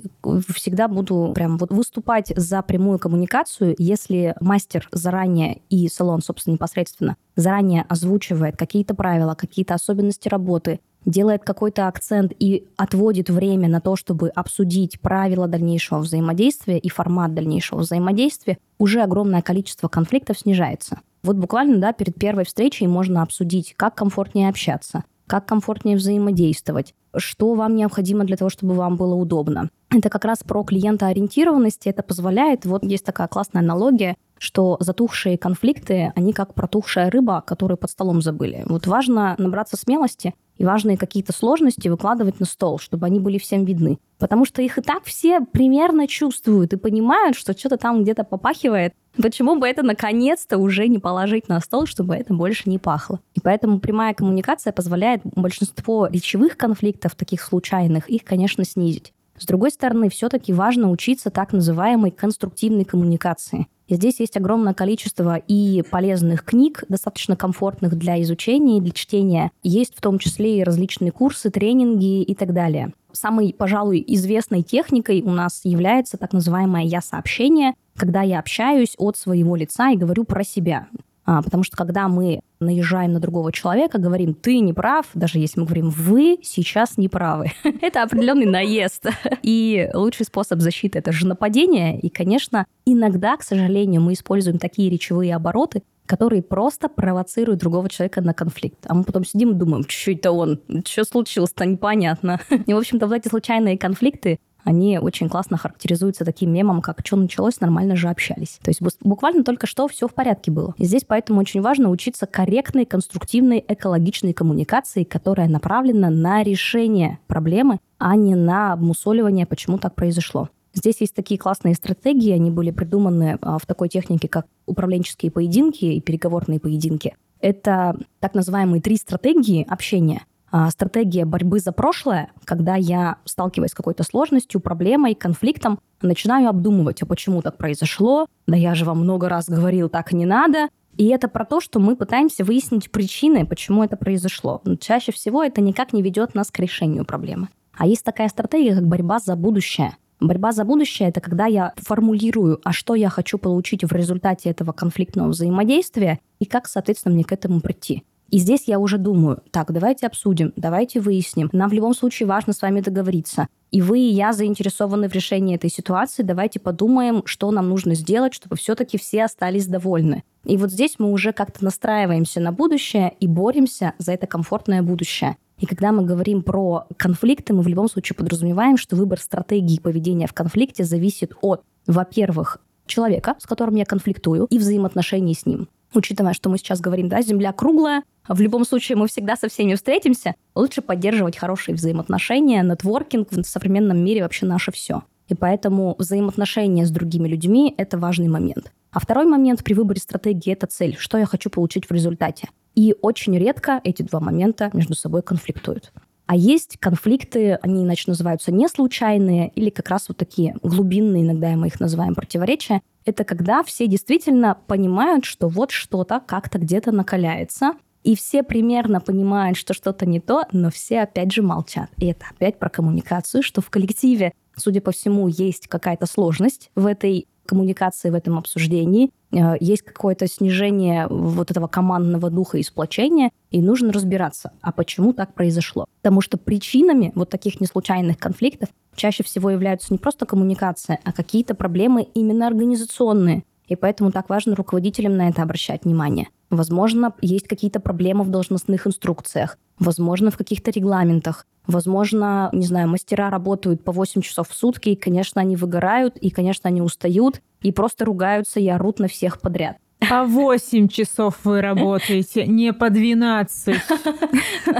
всегда буду прям вот выступать за прямую коммуникацию, если мастер заранее и салон, собственно, непосредственно заранее озвучивает какие-то правила, какие-то особенности работы, делает какой-то акцент и отводит время на то, чтобы обсудить правила дальнейшего взаимодействия и формат дальнейшего взаимодействия, уже огромное количество конфликтов снижается. Вот буквально, да, перед первой встречей можно обсудить, как комфортнее общаться, как комфортнее взаимодействовать, что вам необходимо для того, чтобы вам было удобно. Это как раз про клиентоориентированность, это позволяет, вот есть такая классная аналогия, что затухшие конфликты, они как протухшая рыба, которую под столом забыли. Вот важно набраться смелости и важные какие-то сложности выкладывать на стол, чтобы они были всем видны. Потому что их и так все примерно чувствуют и понимают, что что-то там где-то попахивает. Почему бы это наконец-то уже не положить на стол, чтобы это больше не пахло? И поэтому прямая коммуникация позволяет большинство речевых конфликтов, таких случайных, их, конечно, снизить. С другой стороны, все-таки важно учиться так называемой конструктивной коммуникации. Здесь есть огромное количество и полезных книг, достаточно комфортных для изучения и для чтения. Есть в том числе и различные курсы, тренинги и так далее. Самой, пожалуй, известной техникой у нас является так называемое «я-сообщение», когда я общаюсь от своего лица и говорю про себя. А, потому что когда мы наезжаем на другого человека, говорим, ты не прав, даже если мы говорим, вы сейчас не правы. это определенный наезд. И лучший способ защиты — это же нападение. И, конечно, иногда, к сожалению, мы используем такие речевые обороты, которые просто провоцируют другого человека на конфликт. А мы потом сидим и думаем, что это он, что случилось-то, непонятно. И, в общем-то, вот эти случайные конфликты, они очень классно характеризуются таким мемом, как «что началось, нормально же общались». То есть буквально только что все в порядке было. И здесь поэтому очень важно учиться корректной, конструктивной, экологичной коммуникации, которая направлена на решение проблемы, а не на обмусоливание, почему так произошло. Здесь есть такие классные стратегии, они были придуманы а, в такой технике, как управленческие поединки и переговорные поединки. Это так называемые три стратегии общения – стратегия борьбы за прошлое, когда я сталкиваюсь с какой-то сложностью, проблемой, конфликтом, начинаю обдумывать, а почему так произошло, да я же вам много раз говорил, так не надо. И это про то, что мы пытаемся выяснить причины, почему это произошло. Но чаще всего это никак не ведет нас к решению проблемы. А есть такая стратегия, как борьба за будущее. Борьба за будущее — это когда я формулирую, а что я хочу получить в результате этого конфликтного взаимодействия и как, соответственно, мне к этому прийти. И здесь я уже думаю, так, давайте обсудим, давайте выясним. Нам в любом случае важно с вами договориться. И вы, и я заинтересованы в решении этой ситуации. Давайте подумаем, что нам нужно сделать, чтобы все-таки все остались довольны. И вот здесь мы уже как-то настраиваемся на будущее и боремся за это комфортное будущее. И когда мы говорим про конфликты, мы в любом случае подразумеваем, что выбор стратегии поведения в конфликте зависит от, во-первых, человека, с которым я конфликтую, и взаимоотношений с ним учитывая, что мы сейчас говорим, да, Земля круглая, в любом случае мы всегда со всеми встретимся, лучше поддерживать хорошие взаимоотношения, нетворкинг в современном мире вообще наше все. И поэтому взаимоотношения с другими людьми — это важный момент. А второй момент при выборе стратегии — это цель, что я хочу получить в результате. И очень редко эти два момента между собой конфликтуют. А есть конфликты, они иначе называются не случайные, или как раз вот такие глубинные, иногда мы их называем противоречия. Это когда все действительно понимают, что вот что-то как-то где-то накаляется, и все примерно понимают, что что-то не то, но все опять же молчат. И это опять про коммуникацию, что в коллективе, судя по всему, есть какая-то сложность в этой коммуникации, в этом обсуждении. Э, есть какое-то снижение вот этого командного духа и сплочения, и нужно разбираться, а почему так произошло. Потому что причинами вот таких неслучайных конфликтов чаще всего являются не просто коммуникация, а какие-то проблемы именно организационные. И поэтому так важно руководителям на это обращать внимание. Возможно, есть какие-то проблемы в должностных инструкциях, возможно, в каких-то регламентах, возможно, не знаю, мастера работают по 8 часов в сутки, и, конечно, они выгорают, и, конечно, они устают, и просто ругаются и орут на всех подряд. По 8 часов вы работаете, не по 12.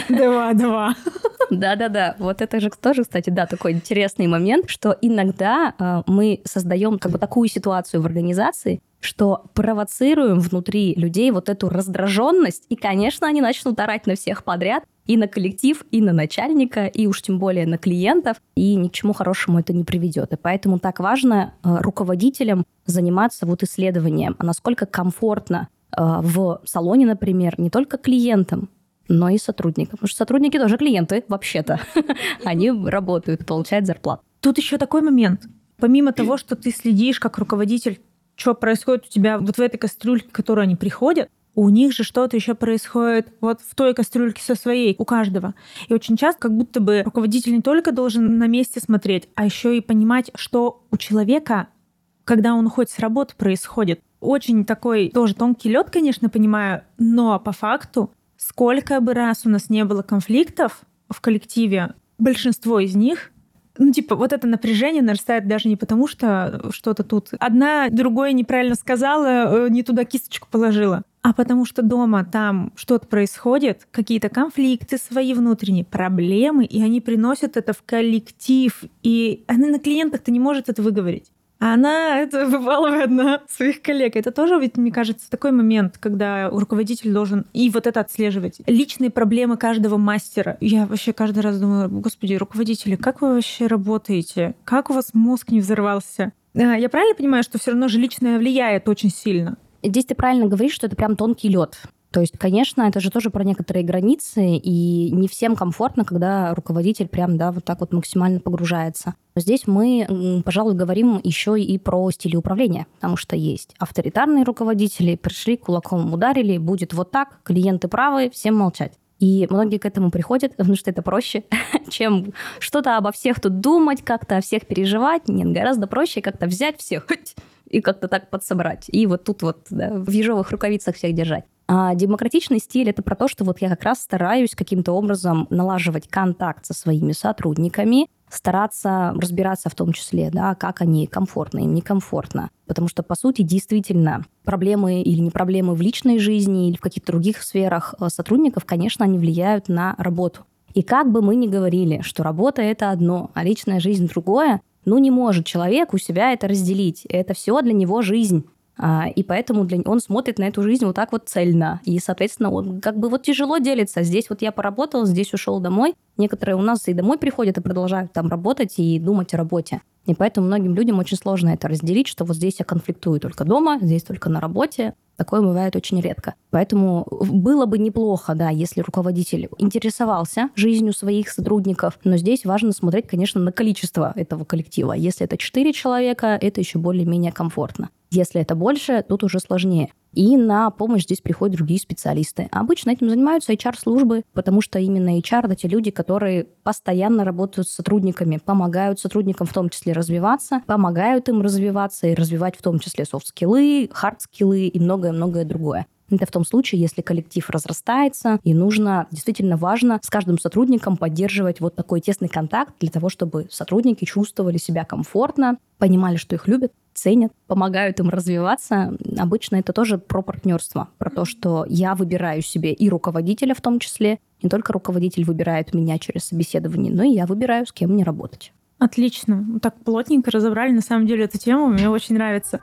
Два-два. Да-да-да. Вот это же тоже, кстати, да, такой интересный момент, что иногда э, мы создаем как бы такую ситуацию в организации, что провоцируем внутри людей вот эту раздраженность, и, конечно, они начнут орать на всех подряд, и на коллектив, и на начальника, и уж тем более на клиентов, и ни к чему хорошему это не приведет. И поэтому так важно э, руководителям заниматься вот исследованием, а насколько комфортно э, в салоне, например, не только клиентам, но и сотрудникам. Потому что сотрудники тоже клиенты, вообще-то. Они работают, получают зарплату. Тут еще такой момент. Помимо того, что ты следишь как руководитель, что происходит у тебя вот в этой кастрюльке, в которую они приходят, у них же что-то еще происходит вот в той кастрюльке со своей, у каждого. И очень часто как будто бы руководитель не только должен на месте смотреть, а еще и понимать, что у человека, когда он уходит с работы, происходит. Очень такой тоже тонкий лед, конечно, понимаю, но по факту, сколько бы раз у нас не было конфликтов в коллективе, большинство из них ну, типа, вот это напряжение нарастает даже не потому, что что-то тут. Одна другое неправильно сказала, э, не туда кисточку положила, а потому что дома там что-то происходит, какие-то конфликты свои внутренние, проблемы, и они приносят это в коллектив, и она на клиентах-то не может это выговорить. А она это вываливает на своих коллег. Это тоже, ведь, мне кажется, такой момент, когда руководитель должен и вот это отслеживать. Личные проблемы каждого мастера. Я вообще каждый раз думаю, господи, руководители, как вы вообще работаете? Как у вас мозг не взорвался? А, я правильно понимаю, что все равно же личное влияет очень сильно? Здесь ты правильно говоришь, что это прям тонкий лед. То есть, конечно, это же тоже про некоторые границы, и не всем комфортно, когда руководитель прям, да, вот так вот максимально погружается. Здесь мы, пожалуй, говорим еще и про стили управления, потому что есть авторитарные руководители, пришли, кулаком ударили, будет вот так, клиенты правы, всем молчать. И многие к этому приходят, потому что это проще, чем что-то обо всех тут думать, как-то о всех переживать. Нет, гораздо проще как-то взять всех и как-то так подсобрать. И вот тут вот да, в ежовых рукавицах всех держать. А демократичный стиль — это про то, что вот я как раз стараюсь каким-то образом налаживать контакт со своими сотрудниками, стараться разбираться в том числе, да, как они комфортно, им некомфортно. Потому что, по сути, действительно, проблемы или не проблемы в личной жизни или в каких-то других сферах э, сотрудников, конечно, они влияют на работу. И как бы мы ни говорили, что работа — это одно, а личная жизнь — другое, ну не может человек у себя это разделить. Это все для него жизнь. А, и поэтому для... он смотрит на эту жизнь вот так вот цельно. И, соответственно, он как бы вот тяжело делится. Здесь вот я поработал, здесь ушел домой. Некоторые у нас и домой приходят и продолжают там работать и думать о работе. И поэтому многим людям очень сложно это разделить, что вот здесь я конфликтую только дома, здесь только на работе. Такое бывает очень редко. Поэтому было бы неплохо, да, если руководитель интересовался жизнью своих сотрудников, но здесь важно смотреть, конечно, на количество этого коллектива. Если это 4 человека, это еще более-менее комфортно. Если это больше, тут уже сложнее. И на помощь здесь приходят другие специалисты. Обычно этим занимаются HR-службы, потому что именно HR — это те люди, которые постоянно работают с сотрудниками, помогают сотрудникам в том числе развиваться, помогают им развиваться и развивать в том числе софт-скиллы, хард-скиллы и многое-многое другое. Это в том случае, если коллектив разрастается, и нужно, действительно важно с каждым сотрудником поддерживать вот такой тесный контакт для того, чтобы сотрудники чувствовали себя комфортно, понимали, что их любят, ценят, помогают им развиваться. Обычно это тоже про партнерство, про то, что я выбираю себе и руководителя в том числе. Не только руководитель выбирает меня через собеседование, но и я выбираю, с кем мне работать. Отлично. Так плотненько разобрали на самом деле эту тему. Мне очень нравится.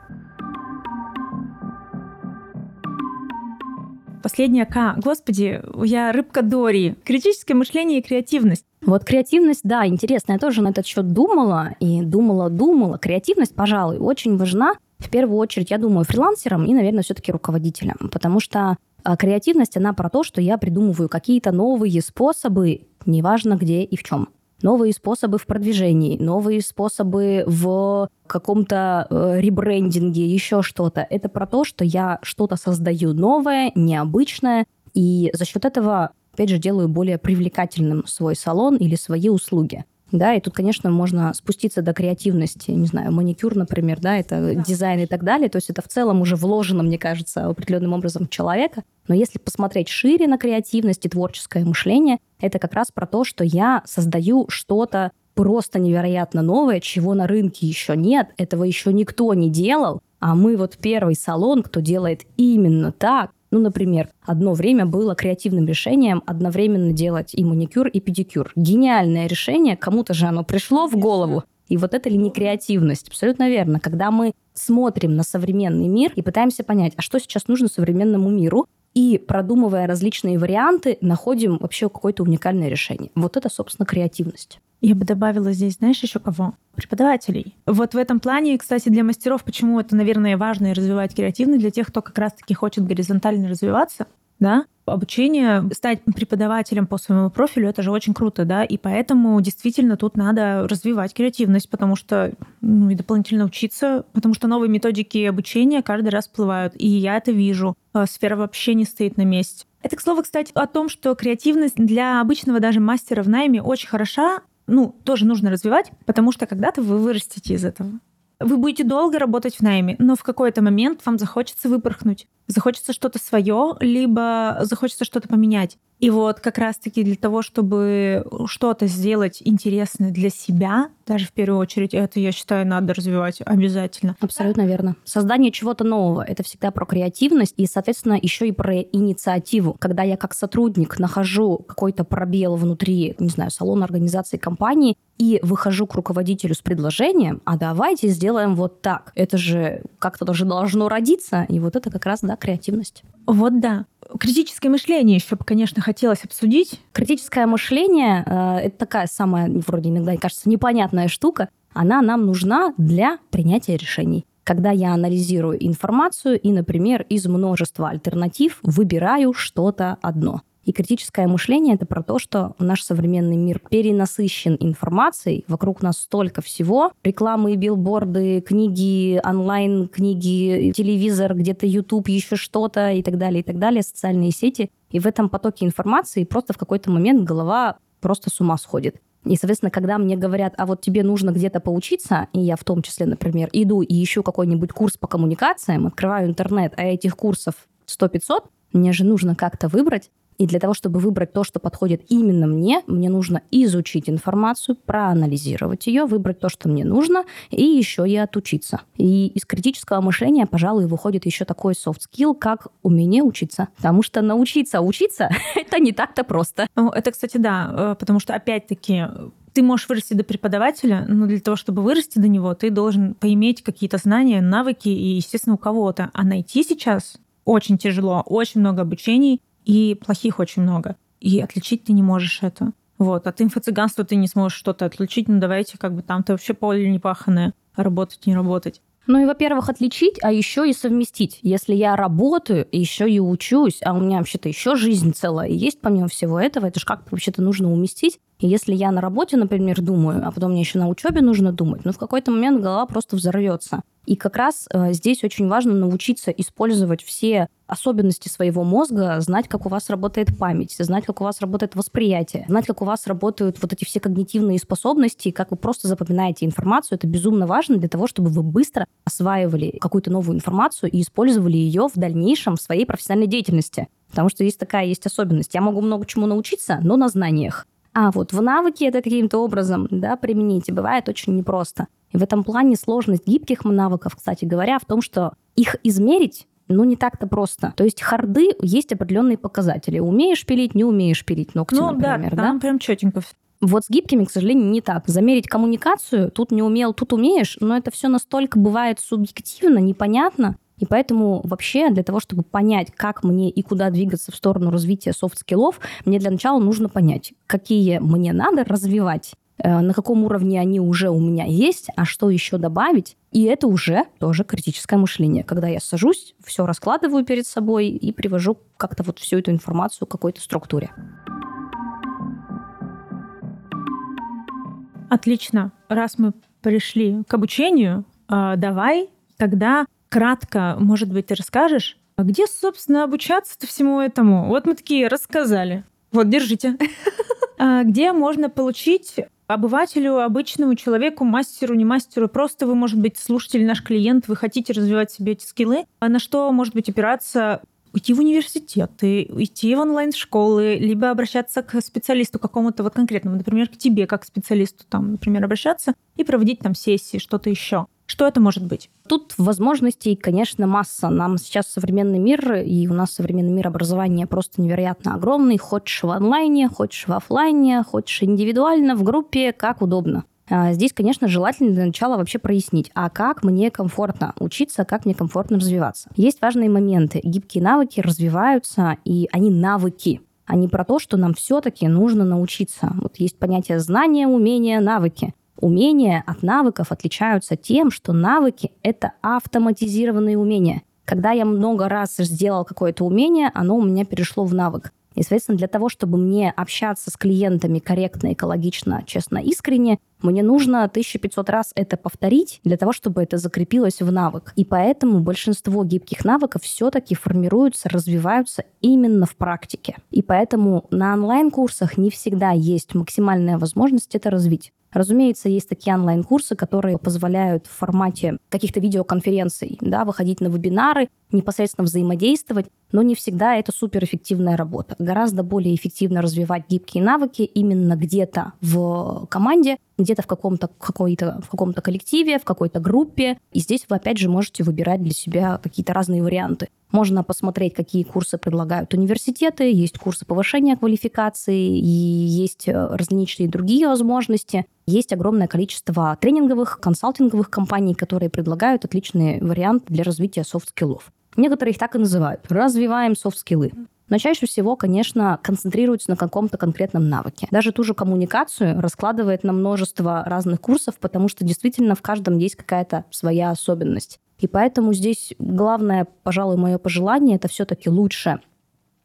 Последняя К. Господи, я рыбка Дори. Критическое мышление и креативность. Вот креативность, да, интересно. Я тоже на этот счет думала и думала, думала. Креативность, пожалуй, очень важна. В первую очередь, я думаю, фрилансерам и, наверное, все-таки руководителям. Потому что а, креативность, она про то, что я придумываю какие-то новые способы, неважно где и в чем новые способы в продвижении, новые способы в каком-то э, ребрендинге, еще что-то. Это про то, что я что-то создаю новое, необычное, и за счет этого, опять же, делаю более привлекательным свой салон или свои услуги. Да, и тут, конечно, можно спуститься до креативности, не знаю, маникюр, например, да, это да. дизайн и так далее. То есть это в целом уже вложено, мне кажется, определенным образом в человека. Но если посмотреть шире на креативность и творческое мышление, это как раз про то, что я создаю что-то просто невероятно новое, чего на рынке еще нет, этого еще никто не делал, а мы вот первый салон, кто делает именно так, ну, например, одно время было креативным решением одновременно делать и маникюр, и педикюр. Гениальное решение, кому-то же оно пришло в голову. И вот это ли не креативность? Абсолютно верно. Когда мы смотрим на современный мир и пытаемся понять, а что сейчас нужно современному миру, и продумывая различные варианты, находим вообще какое-то уникальное решение. Вот это, собственно, креативность. Я бы добавила здесь, знаешь, еще кого? Преподавателей. Вот в этом плане, кстати, для мастеров, почему это, наверное, важно и развивать креативность, для тех, кто как раз-таки хочет горизонтально развиваться, да, обучение, стать преподавателем по своему профилю, это же очень круто, да, и поэтому действительно тут надо развивать креативность, потому что, ну, и дополнительно учиться, потому что новые методики обучения каждый раз всплывают, и я это вижу. А сфера вообще не стоит на месте. Это, к слову, кстати, о том, что креативность для обычного даже мастера в найме очень хороша, ну, тоже нужно развивать, потому что когда-то вы вырастете из этого. Вы будете долго работать в найме, но в какой-то момент вам захочется выпорхнуть. Захочется что-то свое, либо захочется что-то поменять. И вот как раз-таки для того, чтобы что-то сделать интересное для себя, даже в первую очередь, это, я считаю, надо развивать обязательно. Абсолютно верно. Создание чего-то нового — это всегда про креативность и, соответственно, еще и про инициативу. Когда я как сотрудник нахожу какой-то пробел внутри, не знаю, салона организации компании и выхожу к руководителю с предложением, а давайте сделаем вот так. Это же как-то даже должно родиться, и вот это как раз, да, креативность. Вот да. Критическое мышление еще бы, конечно, хотелось обсудить. Критическое мышление э, это такая самая, вроде иногда кажется, непонятная штука. Она нам нужна для принятия решений. Когда я анализирую информацию и, например, из множества альтернатив выбираю что-то одно – и критическое мышление — это про то, что наш современный мир перенасыщен информацией, вокруг нас столько всего. Рекламы, билборды, книги, онлайн-книги, телевизор, где-то YouTube, еще что-то и так далее, и так далее, социальные сети. И в этом потоке информации просто в какой-то момент голова просто с ума сходит. И, соответственно, когда мне говорят, а вот тебе нужно где-то поучиться, и я в том числе, например, иду и ищу какой-нибудь курс по коммуникациям, открываю интернет, а этих курсов 100-500, мне же нужно как-то выбрать, и для того, чтобы выбрать то, что подходит именно мне, мне нужно изучить информацию, проанализировать ее, выбрать то, что мне нужно, и еще и отучиться. И из критического мышления, пожалуй, выходит еще такой soft skill, как умение учиться. Потому что научиться учиться — это не так-то просто. Это, кстати, да, э, потому что, опять-таки, ты можешь вырасти до преподавателя, но для того, чтобы вырасти до него, ты должен поиметь какие-то знания, навыки и, естественно, у кого-то. А найти сейчас очень тяжело, очень много обучений, и плохих очень много. И отличить ты не можешь это. Вот, от инфо-цыганства ты не сможешь что-то отличить, ну давайте как бы там-то вообще поле не паханое, работать, не работать. Ну и, во-первых, отличить, а еще и совместить. Если я работаю, еще и учусь, а у меня вообще-то еще жизнь целая есть помимо всего этого, это же как-то вообще-то нужно уместить. И если я на работе, например, думаю, а потом мне еще на учебе нужно думать, ну в какой-то момент голова просто взорвется. И как раз э, здесь очень важно научиться использовать все особенности своего мозга, знать, как у вас работает память, знать, как у вас работает восприятие, знать, как у вас работают вот эти все когнитивные способности, как вы просто запоминаете информацию. Это безумно важно для того, чтобы вы быстро осваивали какую-то новую информацию и использовали ее в дальнейшем в своей профессиональной деятельности. Потому что есть такая есть особенность. Я могу много чему научиться, но на знаниях. А вот в навыке это каким-то образом да, применить, и бывает очень непросто. И в этом плане сложность гибких навыков, кстати говоря, в том, что их измерить ну, не так-то просто. То есть харды есть определенные показатели. Умеешь пилить, не умеешь пилить ногти, ну, например. Да, там да? прям четенько. Вот с гибкими, к сожалению, не так. Замерить коммуникацию, тут не умел, тут умеешь, но это все настолько бывает субъективно, непонятно, и поэтому вообще для того, чтобы понять, как мне и куда двигаться в сторону развития soft skill ов, мне для начала нужно понять, какие мне надо развивать, э, на каком уровне они уже у меня есть, а что еще добавить. И это уже тоже критическое мышление, когда я сажусь, все раскладываю перед собой и привожу как-то вот всю эту информацию к какой-то структуре. Отлично. Раз мы пришли к обучению, а, давай тогда кратко, может быть, ты расскажешь, а где, собственно, обучаться-то всему этому? Вот мы такие рассказали. Вот, держите. А где можно получить обывателю, обычному человеку, мастеру, не мастеру, просто вы, может быть, слушатель, наш клиент, вы хотите развивать себе эти скиллы, а на что может быть опираться уйти в университет, идти в онлайн-школы, либо обращаться к специалисту какому-то вот конкретному, например, к тебе как специалисту, там, например, обращаться и проводить там сессии, что-то еще. Что это может быть? Тут возможностей, конечно, масса. Нам сейчас современный мир, и у нас современный мир образования просто невероятно огромный. Хочешь в онлайне, хочешь в офлайне, хочешь индивидуально, в группе, как удобно. А здесь, конечно, желательно для начала вообще прояснить, а как мне комфортно учиться, как мне комфортно развиваться. Есть важные моменты. Гибкие навыки развиваются, и они навыки а не про то, что нам все-таки нужно научиться. Вот есть понятие знания, умения, навыки. Умения от навыков отличаются тем, что навыки — это автоматизированные умения. Когда я много раз сделал какое-то умение, оно у меня перешло в навык. И, соответственно, для того, чтобы мне общаться с клиентами корректно, экологично, честно, искренне, мне нужно 1500 раз это повторить для того, чтобы это закрепилось в навык. И поэтому большинство гибких навыков все-таки формируются, развиваются именно в практике. И поэтому на онлайн-курсах не всегда есть максимальная возможность это развить. Разумеется, есть такие онлайн-курсы, которые позволяют в формате каких-то видеоконференций да, выходить на вебинары, непосредственно взаимодействовать, но не всегда это суперэффективная работа. Гораздо более эффективно развивать гибкие навыки именно где-то в команде, где-то в каком-то какой-то в каком-то коллективе, в какой-то группе. И здесь вы опять же можете выбирать для себя какие-то разные варианты. Можно посмотреть, какие курсы предлагают университеты, есть курсы повышения квалификации, и есть э, различные другие возможности. Есть огромное количество тренинговых, консалтинговых компаний, которые предлагают отличный вариант для развития soft skill ов. Некоторые их так и называют. Развиваем soft skill ы. Но чаще всего, конечно, концентрируются на каком-то конкретном навыке. Даже ту же коммуникацию раскладывает на множество разных курсов, потому что действительно в каждом есть какая-то своя особенность. И поэтому здесь главное, пожалуй, мое пожелание, это все-таки лучше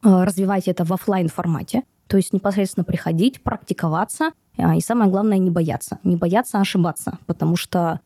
э, развивать это в офлайн формате, то есть непосредственно приходить, практиковаться, а, и самое главное, не бояться. Не бояться ошибаться, потому что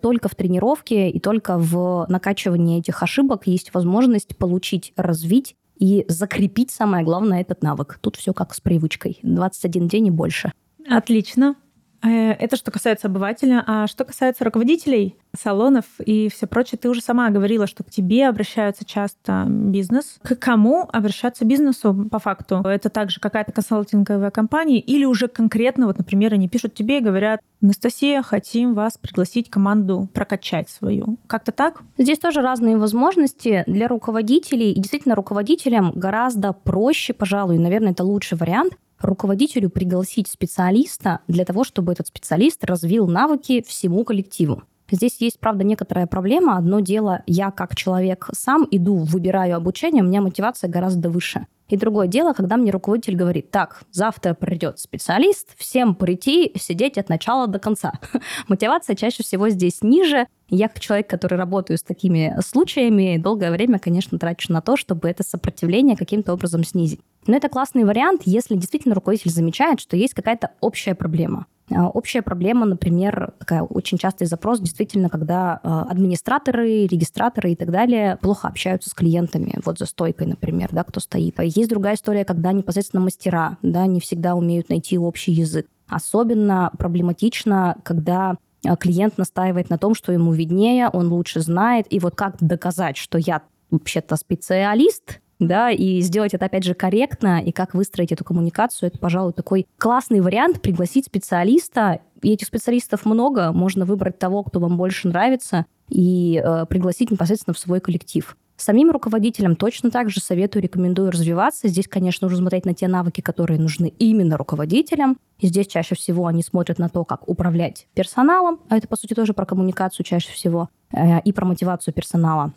только в тренировке и только в накачивании этих ошибок есть возможность получить, развить и закрепить, самое главное, этот навык. Тут все как с привычкой. 21 день и больше. Отлично. Э, это что касается обывателя. А что касается руководителей салонов и все прочее, ты уже сама говорила, что к тебе обращаются часто бизнес. К кому обращаться бизнесу по факту? Это также какая-то консалтинговая компания или уже конкретно, вот, например, они пишут тебе и говорят, Анастасия, хотим вас пригласить команду прокачать свою. Как-то так? Здесь тоже разные возможности для руководителей. И действительно, руководителям гораздо проще, пожалуй, наверное, это лучший вариант, руководителю пригласить специалиста для того, чтобы этот специалист развил навыки всему коллективу. Здесь есть, правда, некоторая проблема. Одно дело, я как человек сам иду, выбираю обучение, у меня мотивация гораздо выше. И другое дело, когда мне руководитель говорит, так, завтра придет специалист, всем прийти, сидеть от начала до конца. Мотивация чаще всего здесь ниже. Я, как человек, который работаю с такими случаями, долгое время, конечно, трачу на то, чтобы это сопротивление каким-то образом снизить. Но это классный вариант, если действительно руководитель замечает, что есть какая-то общая проблема. А, общая проблема, например, такая очень частый запрос, действительно, когда а, администраторы, регистраторы и так далее плохо общаются с клиентами, вот за стойкой, например, да, кто стоит. А есть другая история, когда непосредственно мастера, да, не всегда умеют найти общий язык. Особенно проблематично, когда клиент настаивает на том, что ему виднее, он лучше знает, и вот как доказать, что я вообще-то специалист, да, и сделать это, опять же, корректно, и как выстроить эту коммуникацию, это, пожалуй, такой классный вариант пригласить специалиста, и этих специалистов много, можно выбрать того, кто вам больше нравится, и э, пригласить непосредственно в свой коллектив. Самим руководителям точно так же советую, рекомендую развиваться. Здесь, конечно, нужно смотреть на те навыки, которые нужны именно руководителям. И здесь чаще всего они смотрят на то, как управлять персоналом, а это, по сути, тоже про коммуникацию чаще всего, э, и про мотивацию персонала.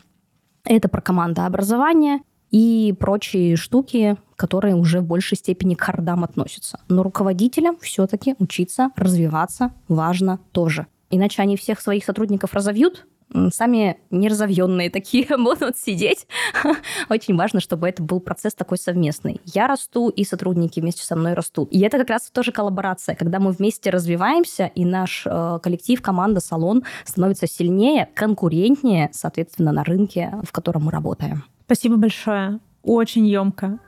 Это про командообразование, и прочие штуки, которые уже в большей степени к хардам относятся. Но руководителям все-таки учиться, развиваться важно тоже. Иначе они всех своих сотрудников разовьют, сами неразовьенные такие будут сидеть. Очень важно, чтобы это был процесс такой совместный. Я расту, и сотрудники вместе со мной растут. И это как раз тоже коллаборация, когда мы вместе развиваемся, и наш э, коллектив, команда, салон становится сильнее, конкурентнее, соответственно, на рынке, в котором мы работаем. Спасибо большое. Очень емко.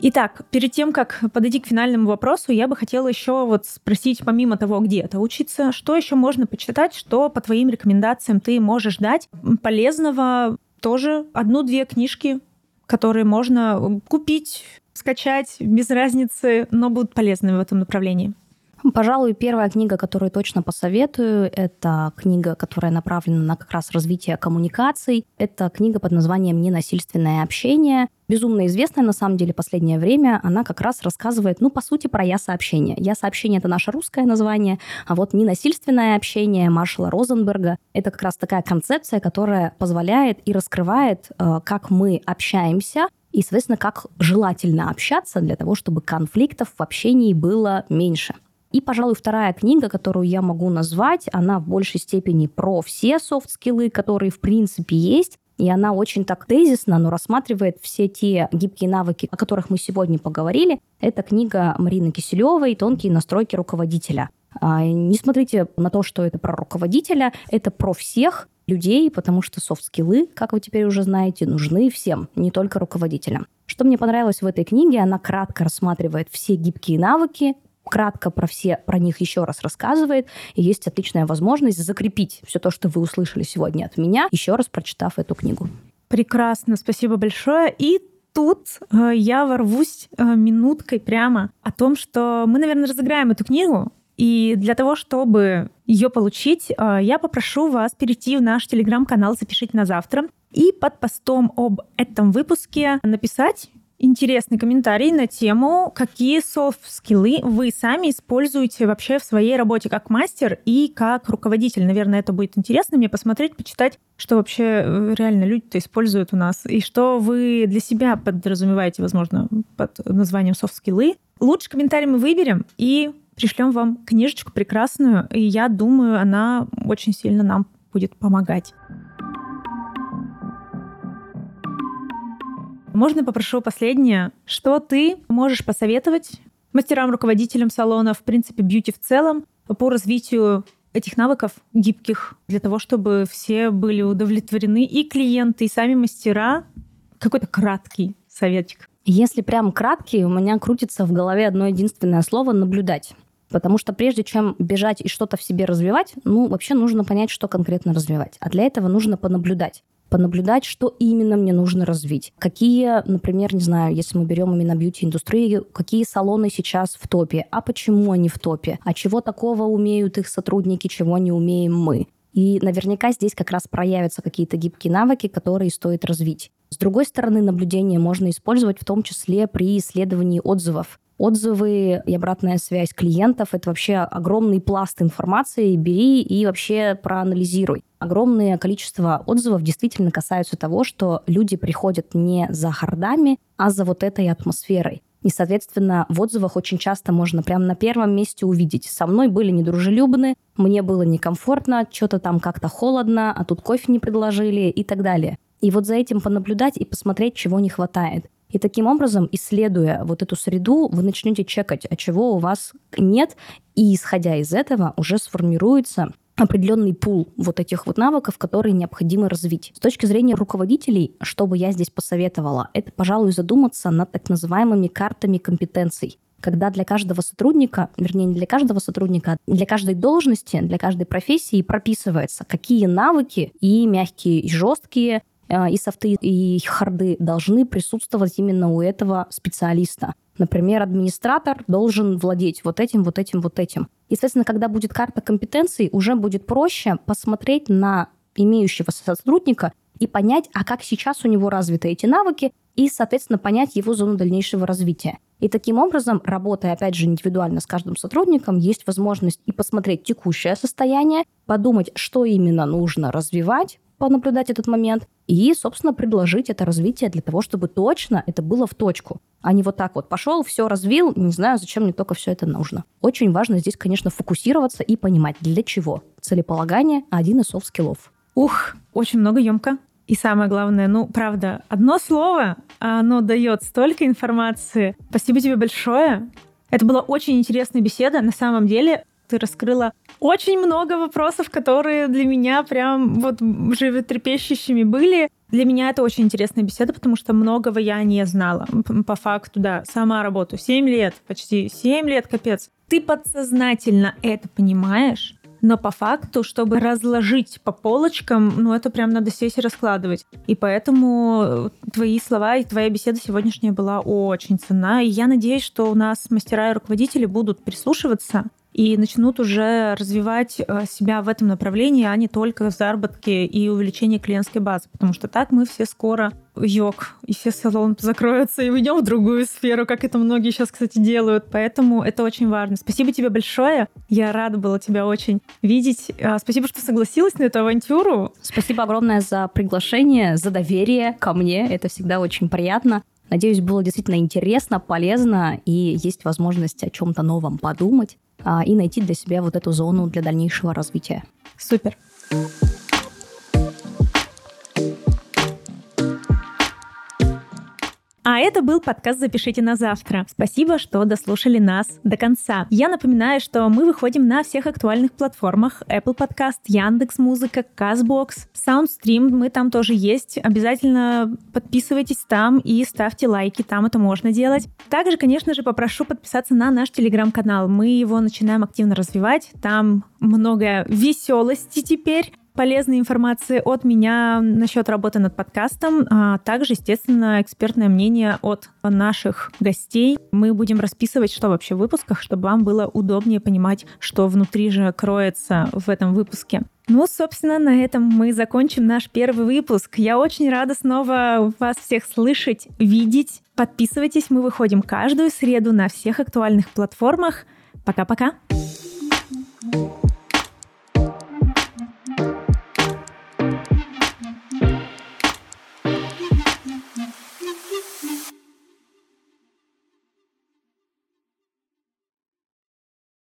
Итак, перед тем, как подойти к финальному вопросу, я бы хотела еще вот спросить, помимо того, где это учиться, что еще можно почитать, что по твоим рекомендациям ты можешь дать полезного, тоже одну-две книжки, которые можно купить, скачать, без разницы, но будут полезными в этом направлении. Пожалуй, первая книга, которую точно посоветую, это книга, которая направлена на как раз развитие коммуникаций. Это книга под названием «Ненасильственное общение». Безумно известная на самом деле последнее время. Она как раз рассказывает, ну, по сути, про я-сообщение. Я-сообщение — это наше русское название, а вот ненасильственное общение Маршала Розенберга — это как раз такая концепция, которая позволяет и раскрывает, э, как мы общаемся, и, соответственно, как желательно общаться для того, чтобы конфликтов в общении было меньше. И, пожалуй, вторая книга, которую я могу назвать, она в большей степени про все софт-скиллы, которые в принципе есть, и она очень так тезисно, но рассматривает все те гибкие навыки, о которых мы сегодня поговорили. Это книга Марины Киселевой «Тонкие настройки руководителя». А, не смотрите на то, что это про руководителя, это про всех людей, потому что софт-скиллы, как вы теперь уже знаете, нужны всем, не только руководителям. Что мне понравилось в этой книге, она кратко рассматривает все гибкие навыки, кратко про все про них еще раз рассказывает, и есть отличная возможность закрепить все то, что вы услышали сегодня от меня, еще раз прочитав эту книгу. Прекрасно, спасибо большое. И тут э, я ворвусь э, минуткой прямо о том, что мы, наверное, разыграем эту книгу. И для того, чтобы ее получить, э, я попрошу вас перейти в наш телеграм-канал «Запишите на завтра» и под постом об этом выпуске написать интересный комментарий на тему, какие софт-скиллы вы сами используете вообще в своей работе как мастер и как руководитель. Наверное, это будет интересно мне посмотреть, почитать, что вообще э, реально люди-то используют у нас, и что вы для себя подразумеваете, возможно, под названием софт-скиллы. Лучший комментарий мы выберем и пришлем вам книжечку прекрасную, и я думаю, она очень сильно нам будет помогать. Можно попрошу последнее? Что ты можешь посоветовать мастерам, руководителям салона, в принципе, бьюти в целом, по развитию этих навыков гибких, для того, чтобы все были удовлетворены, и клиенты, и сами мастера? Какой-то краткий советик. Если прям краткий, у меня крутится в голове одно единственное слово «наблюдать». Потому что прежде чем бежать и что-то в себе развивать, ну, вообще нужно понять, что конкретно развивать. А для этого нужно понаблюдать понаблюдать, что именно мне нужно развить. Какие, например, не знаю, если мы берем именно бьюти-индустрию, какие салоны сейчас в топе, а почему они в топе, а чего такого умеют их сотрудники, чего не умеем мы. И наверняка здесь как раз проявятся какие-то гибкие навыки, которые стоит развить. С другой стороны, наблюдение можно использовать в том числе при исследовании отзывов. Отзывы и обратная связь клиентов — это вообще огромный пласт информации. Бери и вообще проанализируй. Огромное количество отзывов действительно касаются того, что люди приходят не за хардами, а за вот этой атмосферой. И, соответственно, в отзывах очень часто можно прямо на первом месте увидеть. Со мной были недружелюбны, мне было некомфортно, что-то там как-то холодно, а тут кофе не предложили и так далее. И вот за этим понаблюдать и посмотреть, чего не хватает. И таким образом, исследуя вот эту среду, вы начнете чекать, а чего у вас нет, и исходя из этого уже сформируется определенный пул вот этих вот навыков, которые необходимо развить. С точки зрения руководителей, что бы я здесь посоветовала, это, пожалуй, задуматься над так называемыми картами компетенций. Когда для каждого сотрудника, вернее, не для каждого сотрудника, а для каждой должности, для каждой профессии прописывается, какие навыки и мягкие, и жесткие, и софты, и харды должны присутствовать именно у этого специалиста. Например, администратор должен владеть вот этим, вот этим, вот этим. И, соответственно, когда будет карта компетенций, уже будет проще посмотреть на имеющегося сотрудника и понять, а как сейчас у него развиты эти навыки, и, соответственно, понять его зону дальнейшего развития. И таким образом, работая, опять же, индивидуально с каждым сотрудником, есть возможность и посмотреть текущее состояние, подумать, что именно нужно развивать, понаблюдать этот момент и, собственно, предложить это развитие для того, чтобы точно это было в точку, а не вот так вот пошел, все развил, не знаю, зачем мне только все это нужно. Очень важно здесь, конечно, фокусироваться и понимать, для чего. Целеполагание – один из soft skill ов. Ух, очень много емко. И самое главное, ну, правда, одно слово, оно дает столько информации. Спасибо тебе большое. Это была очень интересная беседа. На самом деле, ты раскрыла очень много вопросов, которые для меня прям вот животрепещущими были. Для меня это очень интересная беседа, потому что многого я не знала. По факту, да, сама работаю 7 лет, почти 7 лет, капец. Ты подсознательно это понимаешь, но по факту, чтобы разложить по полочкам, ну это прям надо сесть и раскладывать. И поэтому твои слова и твоя беседа сегодняшняя была очень ценна. И я надеюсь, что у нас мастера и руководители будут прислушиваться и начнут уже развивать э, себя в этом направлении, а не только в заработке и увеличении клиентской базы. Потому что так мы все скоро йог, и все салоны закроются, и уйдем в другую сферу, как это многие сейчас, кстати, делают. Поэтому это очень важно. Спасибо тебе большое. Я рада была тебя очень видеть. А, спасибо, что согласилась на эту авантюру. Спасибо огромное за приглашение, за доверие ко мне. Это всегда очень приятно. Надеюсь, было действительно интересно, полезно, и есть возможность о чем-то новом подумать и найти для себя вот эту зону для дальнейшего развития. Супер. А это был подкаст «Запишите на завтра». Спасибо, что дослушали нас до конца. Я напоминаю, что мы выходим на всех актуальных платформах Apple Podcast, Яндекс Музыка, Казбокс, Soundstream, мы там тоже есть. Обязательно подписывайтесь там и ставьте лайки, там это можно делать. Также, конечно же, попрошу подписаться на наш телеграм-канал. Мы его начинаем активно развивать. Там много веселости теперь полезной информации от меня насчет работы над подкастом, а также, естественно, экспертное мнение от наших гостей. Мы будем расписывать, что вообще в выпусках, чтобы вам было удобнее понимать, что внутри же кроется в этом выпуске. Ну, собственно, на этом мы закончим наш первый выпуск. Я очень рада снова вас всех слышать, видеть. Подписывайтесь, мы выходим каждую среду на всех актуальных платформах. Пока-пока. thank you